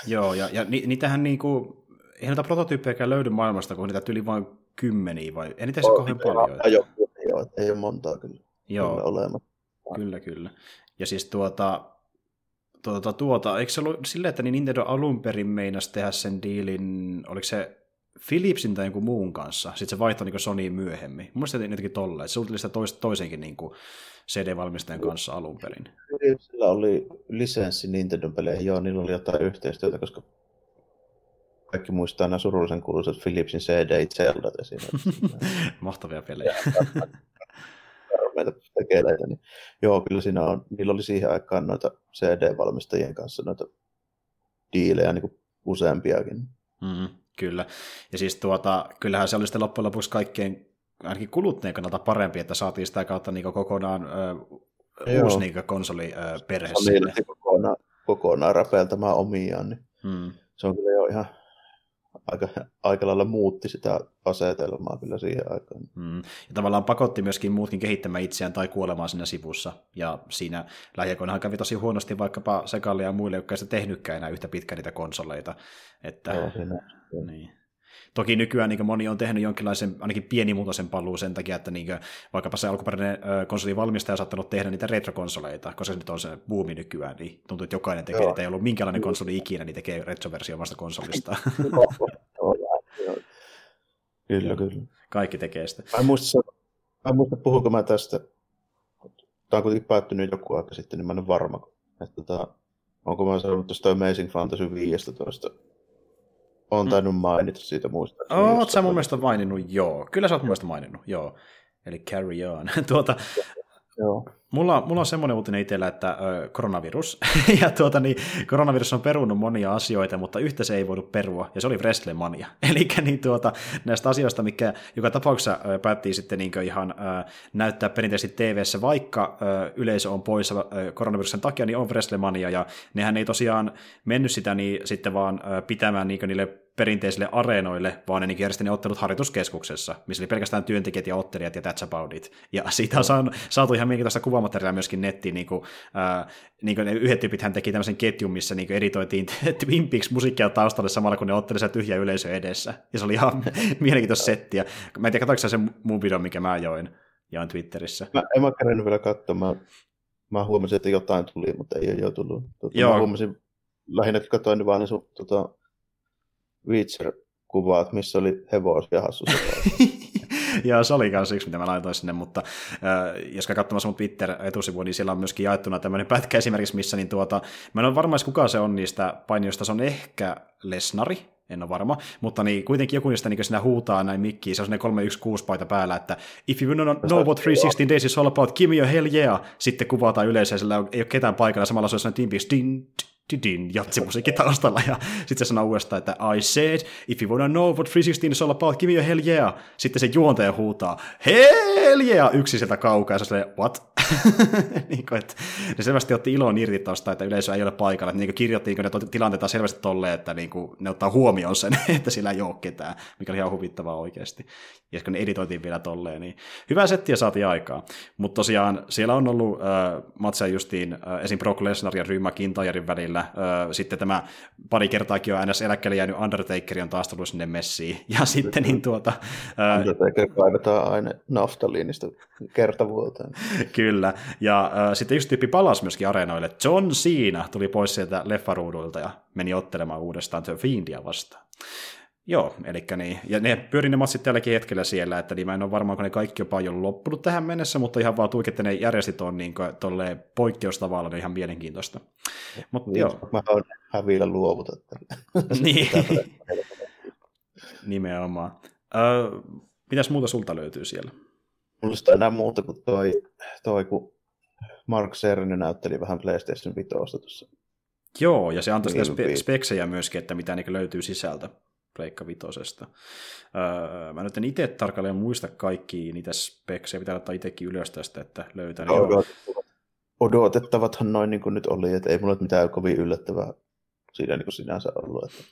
Joo, ja, ja ni, niitähän niinku, eihän näitä prototyyppejä löydy maailmasta, kun niitä yli vain kymmeniä, vai ei niitä se kauhean paljon. Joo, joo, ei ole montaa kyllä. Joo, kyllä olemassa. Kyllä, kyllä. Ja siis tuota, tuota, tuota, eikö se ollut silleen, että niin Nintendo alun perin meinasi tehdä sen diilin, oliko se Philipsin tai jonkun muun kanssa, sitten se vaihtoi niin Sony myöhemmin. Mun mielestä jotenkin tolleen, että se oli sitä tois, toisenkin niin CD-valmistajan kanssa alun perin. Philipsillä oli lisenssi Nintendo-peleihin, joo, niillä oli jotain yhteistyötä, koska kaikki muistaa nämä surullisen kuuluisat Philipsin CD Zeldat esimerkiksi. Mahtavia pelejä. tekeleitä, niin joo, kyllä siinä on, niillä oli siihen aikaan noita CD-valmistajien kanssa noita diilejä niin kuin useampiakin. Mm, kyllä. Ja siis tuota, kyllähän se oli sitten loppujen lopuksi kaikkien ainakin kuluttajien kannalta parempi, että saatiin sitä kautta niin kokonaan ö, uusi niin konsoli ö, perheessä. Se kokonaan, kokonaan räpeiltämään omiaan, niin hmm. se on kyllä jo ihan aika, aika lailla muutti sitä asetelmaa kyllä siihen aikaan. Mm. Ja tavallaan pakotti myöskin muutkin kehittämään itseään tai kuolemaan siinä sivussa. Ja siinä lähiaikoinahan kävi tosi huonosti vaikkapa Sekalle ja muille, jotka ei tehnytkään enää yhtä pitkään niitä konsoleita. Että, Joo, siinä, niin. Toki nykyään niin moni on tehnyt jonkinlaisen, ainakin pienimuotoisen paluun sen takia, että niin vaikkapa se alkuperäinen konsolin valmistaja on saattanut tehdä niitä retrokonsoleita, koska se nyt on se buumi nykyään, niin tuntuu, että jokainen tekee, että ei ollut minkälainen konsoli ikinä, niin tekee retroversio omasta konsolista. kyllä, kyllä. Kaikki tekee sitä. Mä en muista, mä en muista puhuinko mä tästä, tämä on kuitenkin päättynyt joku aika sitten, niin mä en ole varma, että tota, onko mä sanonut tuosta Amazing Fantasy 15 on tainnut mainita siitä muista. Oot sä mun mielestä maininnut, joo. Kyllä sä oot mun mielestä maininnut, joo. Eli carry on. tuota, Joo. Mulla, mulla on semmoinen uutinen itsellä, että ö, koronavirus, ja tuota, niin, koronavirus on perunut monia asioita, mutta yhtä se ei voinut perua, ja se oli Wrestlemania. Eli niin, tuota, näistä asioista, mikä joka tapauksessa ö, päättiin sitten niin ihan ö, näyttää perinteisesti tv vaikka ö, yleisö on poissa ö, koronaviruksen takia, niin on Wrestlemania, ja nehän ei tosiaan mennyt sitä niin sitten vaan ö, pitämään niin niille perinteisille areenoille, vaan ne järjesti ne ottelut harjoituskeskuksessa, missä oli pelkästään työntekijät ja ottelijat ja that's about it. Ja siitä on saanut, saatu ihan mielenkiintoista kuvamateriaalia myöskin nettiin, niin kuin, äh, niin kuin ne yhdet tyypit hän teki tämmöisen ketjun, missä niin editoitiin Twin Peaks musiikkia taustalle samalla, kun ne otteli se tyhjä yleisö edessä. Ja se oli ihan mielenkiintoista settiä. Mä en tiedä, katsoinko sen mun videon, mikä mä join, join Twitterissä. Mä, en mä kerännyt vielä katsomaan. Mä, mä huomasin, että jotain tuli, mutta ei ole jo tullut. Tota, Joo. Mä huomasin, lähinnä katsoin vaan ne sun tota, Witcher-kuvat, missä oli hevosia hassussa. ja se oli myös yksi, mitä mä laitoin sinne, mutta äh, jos katsomassa mun Twitter-etusivua, niin siellä on myöskin jaettuna tämmöinen pätkä esimerkiksi, missä niin tuota, mä en ole varma, kuka se on niistä painijoista, se on ehkä Lesnari, en ole varma, mutta niin kuitenkin joku niistä niin siinä huutaa näin mikkiin, se on 316 paita päällä, että if you know, know what 316 days is all about, give me a hell yeah, sitten kuvataan yleisöä, sillä ei ole ketään paikalla, samalla se on sellainen Team din, din jatsimusiikki taustalla, ja sitten se sanoo uudestaan, että I said, if you wanna know what 316 is all about, give me a hell yeah. Sitten se juontaja huutaa, hell yeah, yksi sieltä kaukaa, ja se silleen, what? niin kuin, että ne selvästi otti ilon irti tuosta, että yleisö ei ole paikalla, että niin kirjoittiin, ne tilanteita selvästi tolleen, että niin kuin, ne ottaa huomioon sen, että sillä ei ole ketään, mikä oli ihan huvittavaa oikeasti. Ja kun ne editoitiin vielä tolleen, niin hyvä settiä saatiin aikaa. Mutta tosiaan siellä on ollut äh, matseja justiin äh, esim. Brock Lesnar ja Ryhmä Kintajarin välillä, äh, sitten tämä pari kertaakin on ns. eläkkeelle jäänyt Undertaker on taas tullut sinne messiin, ja sitten niin tuota... Undertaker kaivetaan aina naftaliinista kertavuoteen. Kyllä, ja äh, sitten yksi tyyppi palasi myöskin areenoille. John Cena tuli pois sieltä leffaruudulta ja meni ottelemaan uudestaan The Fiendia vastaan. Joo, eli niin. Ja ne pyörii ne matsit tälläkin hetkellä siellä, että niin mä en ole varmaan, kun ne kaikki jopa jo loppunut tähän mennessä, mutta ihan vaan tuik, että ne järjestit on niin poikkeustavalla, niin ihan mielenkiintoista. Mut, niin, joo. Mä oon hävillä luovuta. niin, nimenomaan. Öö, mitäs muuta sulta löytyy siellä? Mulla on enää muuta kuin toi, toi kun Mark Cerny näytteli vähän PlayStation 5 tuossa. Joo, ja se antoi sitä spe- speksejä myöskin, että mitä niin löytyy sisältä Pleikka Vitosesta. Öö, mä nyt en itse tarkalleen muista kaikki niitä speksejä, pitää ottaa itsekin ylös tästä, että löytää. Niin Odot, odotettavathan noin niin kuin nyt oli, että ei mulla mitään kovin yllättävää siinä niin kuin sinänsä ollut. Että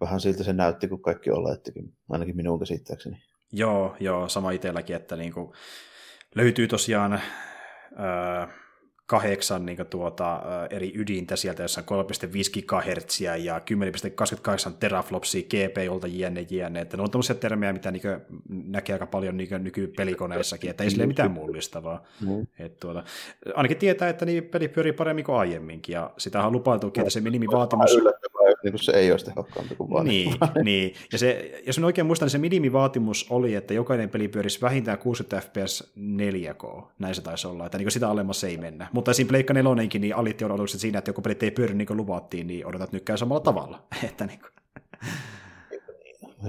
vähän siltä se näytti, kun kaikki olettikin, ainakin minun käsittääkseni. Joo, joo, sama itselläkin, että niin kuin löytyy tosiaan öö, kahdeksan niin kuin, tuota, eri ydintä sieltä, jossa on 3,5 GHz ja 10,28 teraflopsia GPUlta jne, jne. Että ne on tämmöisiä termejä, mitä niin näkee aika paljon niin nykypelikoneissakin, että ei sille mitään mullistavaa. Mm. Et, tuota, ainakin tietää, että niin peli pyörii paremmin kuin aiemminkin, ja sitä on lupailtukin, että se minimivaatimus... Niin kuin se ei olisi tehokkaampi kuin vaan. Niin, niin. Ja se, jos oikein muistan, niin se minimivaatimus oli, että jokainen peli pyörisi vähintään 60 fps 4K. Näin se taisi olla, että niin sitä alemmassa ei mennä. Mutta siinä Pleikka 4 niin alitti odotukset siinä, että joku pelit ei pyöri niin kuin luvattiin, niin odotat nyt käy samalla tavalla. että niin kuin.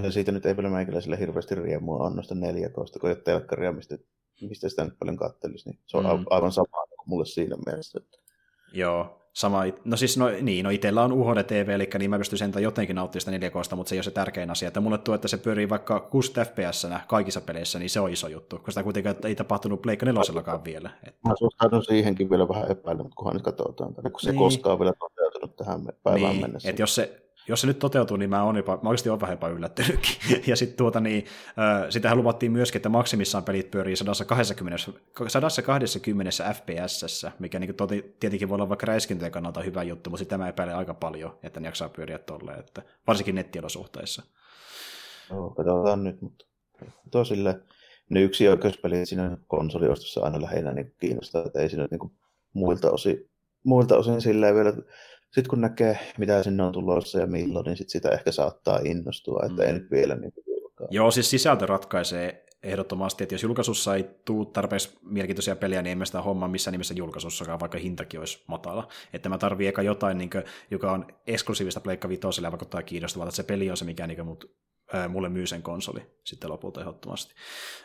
Ja siitä nyt ei paljon meikäläisille hirveästi riemua on noista 4K, kun ei ole telkkaria, mistä, mistä sitä nyt paljon kattelisi, niin se on mm. aivan sama kuin mulle siinä mielessä. Että... Joo, sama, no siis no, niin, no itsellä on UHD TV, eli niin mä pystyn sen jotenkin nauttimaan sitä 4 k mutta se ei ole se tärkein asia. Että mulle tuo, että se pyörii vaikka 60 fps kaikissa peleissä, niin se on iso juttu, koska sitä kuitenkaan ei tapahtunut Pleikka nelosellakaan vielä. Että... Mä suhtaudun siihenkin vielä vähän epäilemään, kunhan nyt katsotaan, kun se niin. koskaan vielä toteutunut tähän päivään niin. mennessä. Että jos se, jos se nyt toteutuu, niin mä, oon jopa, mä oikeasti vähän jopa yllättynytkin. ja sitten tuota, niin, äh, sitähän luvattiin myöskin, että maksimissaan pelit pyörii 120, 120 fps, mikä niin toti, tietenkin voi olla vaikka räiskintöjen kannalta hyvä juttu, mutta sitä mä epäilen aika paljon, että ne jaksaa pyöriä tolleen, että varsinkin nettiolosuhteissa. Joo, katsotaan nyt, mutta tosille ne yksi oikeuspeli siinä konsoliostossa aina lähinnä niin kiinnostaa, että ei siinä niin muilta osin, muilta osin silleen vielä sitten kun näkee, mitä sinne on tulossa ja milloin, niin sit sitä ehkä saattaa innostua, että mm. ei nyt vielä niin julkaa. Joo, siis sisältö ratkaisee ehdottomasti, että jos julkaisussa ei tule tarpeeksi mielenkiintoisia pelejä, niin emme sitä hommaa missään nimessä julkaisussakaan, vaikka hintakin olisi matala. Että mä tarvii eka jotain, niin kuin, joka on eksklusiivista Pleikka Vitoselle ja vaikuttaa kiinnostavaa, että se peli on se, mikä niin mut, ää, mulle myy sen konsoli sitten lopulta ehdottomasti.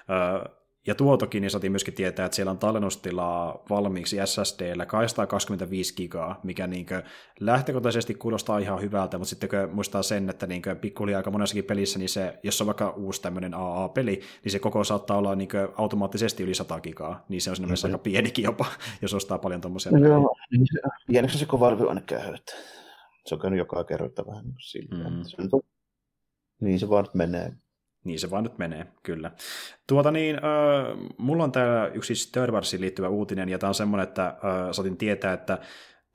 Ää, ja tuotokin niin saatiin myöskin tietää, että siellä on tallennustilaa valmiiksi SSDllä 225 gigaa, mikä niin lähtökohtaisesti kuulostaa ihan hyvältä, mutta sitten kun muistaa sen, että niin pikkuhiljaa aika monessakin pelissä, niin se, jos on vaikka uusi tämmöinen AA-peli, niin se koko saattaa olla niin automaattisesti yli 100 gigaa, niin se on siinä mielessä aika pienikin jopa, jos ostaa paljon tuommoisia no, Joo, niin pieneksi se kova aina käy, että se on käynyt joka kerta vähän niin kuin Mm. Se on, niin se vaan menee. Niin se vaan nyt menee, kyllä. Tuota niin, äh, mulla on täällä yksi Star liittyvä uutinen, ja tämä on semmoinen, että äh, saatin tietää, että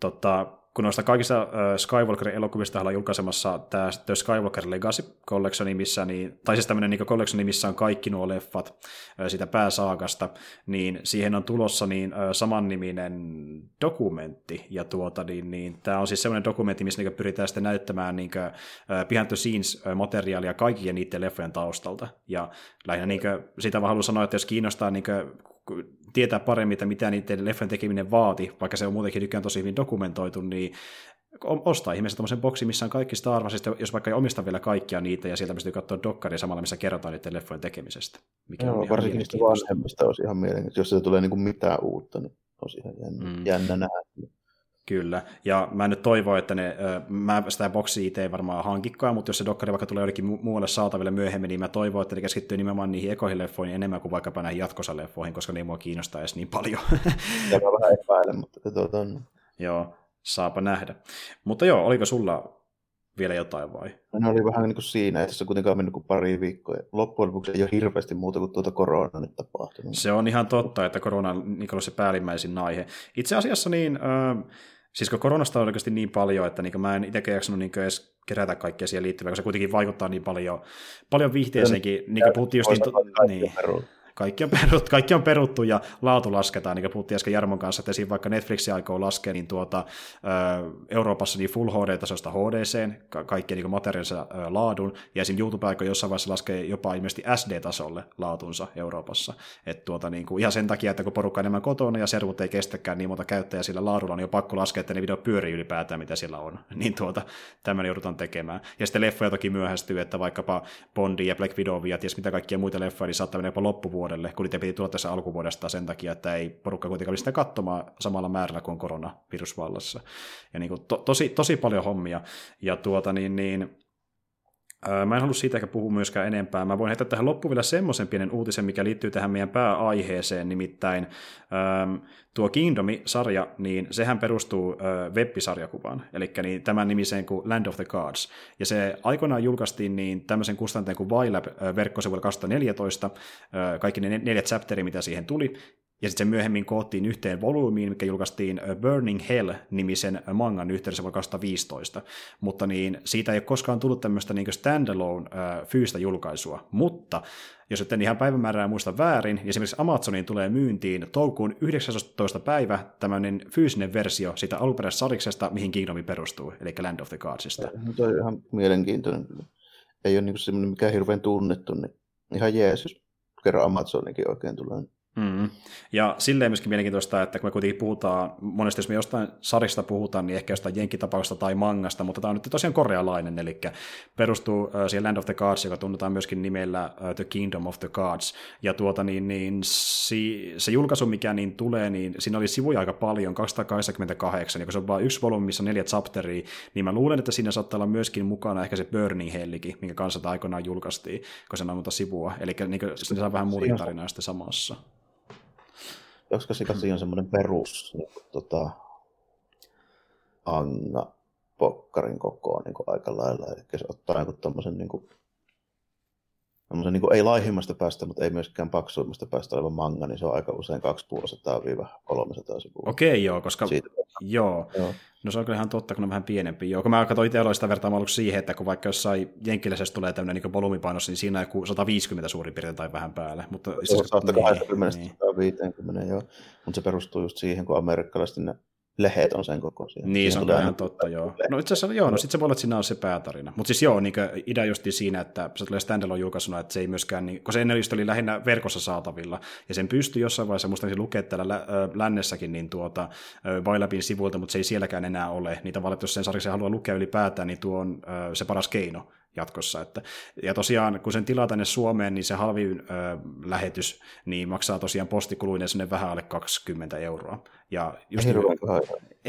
tota, kun noista kaikista äh, Skywalker-elokuvista ollaan julkaisemassa tämä The Skywalker Legacy Collection, missä, niin, tai siis tämmöinen niin collection, missä on kaikki nuo leffat äh, sitä pääsaakasta, niin siihen on tulossa niin äh, samanniminen dokumentti, ja tuota, niin, niin, tämä on siis semmoinen dokumentti, missä niin pyritään sitten näyttämään niin äh, behind the scenes materiaalia kaikkien niiden leffojen taustalta, ja lähinnä niin sitä vaan haluan sanoa, että jos kiinnostaa niin tietää paremmin, että mitä niiden leffan tekeminen vaati, vaikka se on muutenkin nykyään tosi hyvin dokumentoitu, niin ostaa ihmeessä tämmöisen boksi, missä on kaikki Star Wars, jos vaikka ei omista vielä kaikkia niitä, ja sieltä pystyy katsoa dokkaria samalla, missä kerrotaan niiden leffojen tekemisestä. Mikä Joo, on varsinkin niistä vanhemmista olisi ihan mielenkiintoista. Jos se tulee niin kuin mitään uutta, niin olisi ihan jännä, mm. jännä nähdä. Kyllä, ja mä nyt toivon, että ne, mä sitä boksia itse ei varmaan hankikkaan, mutta jos se dokkari vaikka tulee jollekin muualle saataville myöhemmin, niin mä toivon, että ne keskittyy nimenomaan niihin ekoihin leffoihin enemmän kuin vaikkapa näihin leffoihin, koska ne ei mua kiinnostaa edes niin paljon. Ja mä vähän epäilen, mutta katsotaan. Joo, saapa nähdä. Mutta joo, oliko sulla vielä jotain vai? No oli vähän niin kuin siinä, että se kuitenkaan mennyt kuin pari viikkoa. Loppujen lopuksi ei ole hirveästi muuta kuin tuota koronaa nyt tapahtunut. Se on ihan totta, että korona on se päällimmäisin aihe. Itse asiassa niin, äh, Siis kun koronasta on oikeasti niin paljon, että niin mä en itsekään jaksanut niin edes kerätä kaikkea siihen liittyvää, koska se kuitenkin vaikuttaa niin paljon, paljon viihteeseenkin, niin kuin puhuttiin just... Niin, kaikki on, peruttu, kaikki on peruttu ja laatu lasketaan, niin kuin puhuttiin äsken Jarmon kanssa, että esim. vaikka Netflix aikoo laskea niin tuota, Euroopassa niin Full HD-tasosta HDC, ka- kaikkien niin materiaalisen laadun, ja esim. YouTube aikoo jossain vaiheessa laskee jopa ilmeisesti SD-tasolle laatunsa Euroopassa. Et tuota, niin kuin, ihan sen takia, että kun porukka enemmän kotona ja servut ei kestäkään niin monta käyttäjää sillä laadulla, niin on pakko laskea, että ne video pyörii ylipäätään, mitä sillä on. Niin tuota, tämän joudutaan tekemään. Ja sitten leffoja toki myöhästyy, että vaikkapa Bondi ja Black Widow ja ties mitä kaikkia muita leffoja, niin saattaa mennä jopa loppuvuodelle, kun niitä piti tulla tässä alkuvuodesta sen takia, että ei porukka kuitenkaan sitä katsomaan samalla määrällä kuin koronavirus vallassa. Ja niin kuin to, tosi, tosi paljon hommia. Ja tuota niin, niin Mä en halua siitä ehkä puhua myöskään enempää. Mä voin heittää tähän loppuun vielä semmoisen pienen uutisen, mikä liittyy tähän meidän pääaiheeseen, nimittäin ähm, tuo Kingdomi-sarja, niin sehän perustuu äh, web-sarjakuvaan, eli niin tämän nimiseen kuin Land of the Gods. Ja se aikoinaan julkaistiin niin tämmöisen kustanteen kuin Ylab äh, verkkosivuilla 2014, äh, kaikki ne neljät chapteri, mitä siihen tuli, ja sitten se myöhemmin koottiin yhteen volyymiin, mikä julkaistiin Burning Hell-nimisen mangan yhteydessä vuonna 2015. Mutta niin, siitä ei ole koskaan tullut tämmöistä niin standalone äh, fyysistä julkaisua. Mutta jos et ihan päivämäärää muista väärin, niin esimerkiksi Amazoniin tulee myyntiin toukokuun 19. päivä tämmöinen fyysinen versio siitä alkuperäisestä sariksesta, mihin Kingdomi perustuu, eli Land of the Godsista. No, toi on ihan mielenkiintoinen. Ei ole niin semmoinen mikään hirveän tunnettu, niin ihan jees, jos kerran Amazonikin oikein tulee. Mm. Ja silleen myöskin mielenkiintoista, että kun me kuitenkin puhutaan, monesti jos me jostain sarista puhutaan, niin ehkä jostain jenkkitapauksesta tai mangasta, mutta tämä on nyt tosiaan korealainen, eli perustuu siihen Land of the Gods, joka tunnetaan myöskin nimellä The Kingdom of the Gods. Ja tuota, niin, niin si, se julkaisu, mikä niin tulee, niin siinä oli sivuja aika paljon, 288, ja kun se on vain yksi volyymi, missä neljä chapteria, niin mä luulen, että siinä saattaa olla myöskin mukana ehkä se Burning Hellikin, minkä kanssa tämä aikoinaan julkaistiin, kun se on monta sivua. Eli niin, se saa vähän muuta tarinaa sitten samassa koska se siinä on semmoinen perus niin kuin, tota, anga pokkarin kokoon niin kuin aika lailla. Eli se ottaa niin tommosen, niin kuin, niin kuin, ei laihimmasta päästä, mutta ei myöskään paksuimmasta päästä oleva manga, niin se on aika usein 250-300 sivua. Okei, okay, joo, koska... Siitä. Joo. joo. No se on kyllä ihan totta, kun on vähän pienempi. Joo, kun mä katsoin itse sitä vertaa siihen, että kun vaikka jossain jenkkiläisessä tulee tämmöinen niin volyymipainos, niin siinä on joku 150 suurin piirtein tai vähän päälle. Mutta se on 180 niin, 150, niin. joo. Mutta se perustuu just siihen, kun amerikkalaiset ne lehet on sen kokoisia. Niin, se on ihan totta, joo. No itse asiassa, joo, no sitten se voi olla, että siinä on se päätarina. Mutta siis joo, niin idea just siinä, että se tulee standalone julkaisuna, että se ei myöskään, niin, kun se ennen oli lähinnä verkossa saatavilla, ja sen pystyy jossain vaiheessa, musta lukea täällä lä- lännessäkin, niin tuota, Vailabin sivuilta, mutta se ei sielläkään enää ole. Niitä tavallaan, jos sen sarjassa haluaa lukea ylipäätään, niin tuo on se paras keino jatkossa. Että, ja tosiaan, kun sen tilaa tänne Suomeen, niin se halvin ö, lähetys niin maksaa tosiaan postikuluinen sinne vähän alle 20 euroa. Ja just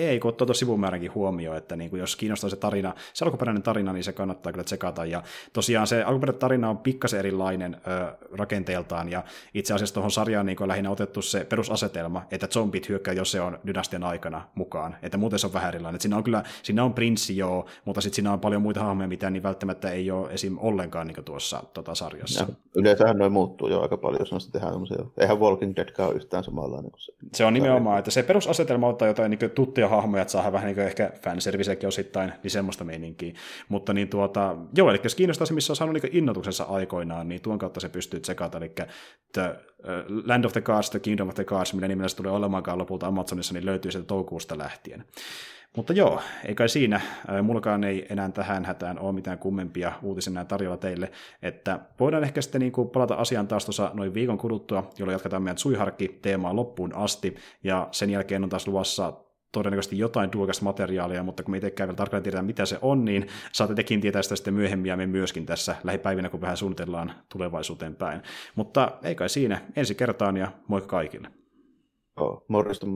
ei kun ottaa sivumääränkin huomioon, että niin kuin jos kiinnostaa se tarina, se alkuperäinen tarina, niin se kannattaa kyllä tsekata. Ja tosiaan se alkuperäinen tarina on pikkasen erilainen ö, rakenteeltaan, ja itse asiassa tuohon sarjaan niin on lähinnä otettu se perusasetelma, että zombit hyökkää, jos se on dynastian aikana mukaan. Että muuten se on vähän erilainen. Että siinä on kyllä, siinä on prinssi joo, mutta sitten siinä on paljon muita hahmoja, mitä niin välttämättä ei ole esim. ollenkaan niin tuossa tota, sarjassa. Ja, yleensähän noin muuttuu jo aika paljon, jos noista tehdään semmoisia. Eihän Walking Dead ole yhtään samanlainen kuin se. Se on nimenomaan, että se perusasetelma ottaa jotain niin tuttuja hahmoja, että saadaan vähän niin ehkä fanservicekin osittain, niin semmoista meininkiä. Mutta niin tuota, joo, eli jos kiinnostaa se, missä on saanut niin innotuksensa aikoinaan, niin tuon kautta se pystyy tsekata, eli the, uh, Land of the Gods, The Kingdom of the Gods, millä nimellä se tulee olemaankaan lopulta Amazonissa, niin löytyy sieltä toukokuusta lähtien. Mutta joo, ei kai siinä. Mullakaan ei enää tähän hätään ole mitään kummempia uutisia tarjolla teille. Että voidaan ehkä sitten niin kuin palata asiaan taas tuossa noin viikon kuluttua, jolloin jatketaan meidän Suiharkki-teemaa loppuun asti. Ja sen jälkeen on taas luvassa todennäköisesti jotain duokasta materiaalia, mutta kun me itsekään vielä tarkalleen tiedetään, mitä se on, niin saatte tekin tietää sitä sitten myöhemmin ja me myöskin tässä lähipäivinä, kun vähän suunnitellaan tulevaisuuteen päin. Mutta ei kai siinä. Ensi kertaan ja moikka kaikille. Oh, morjesta.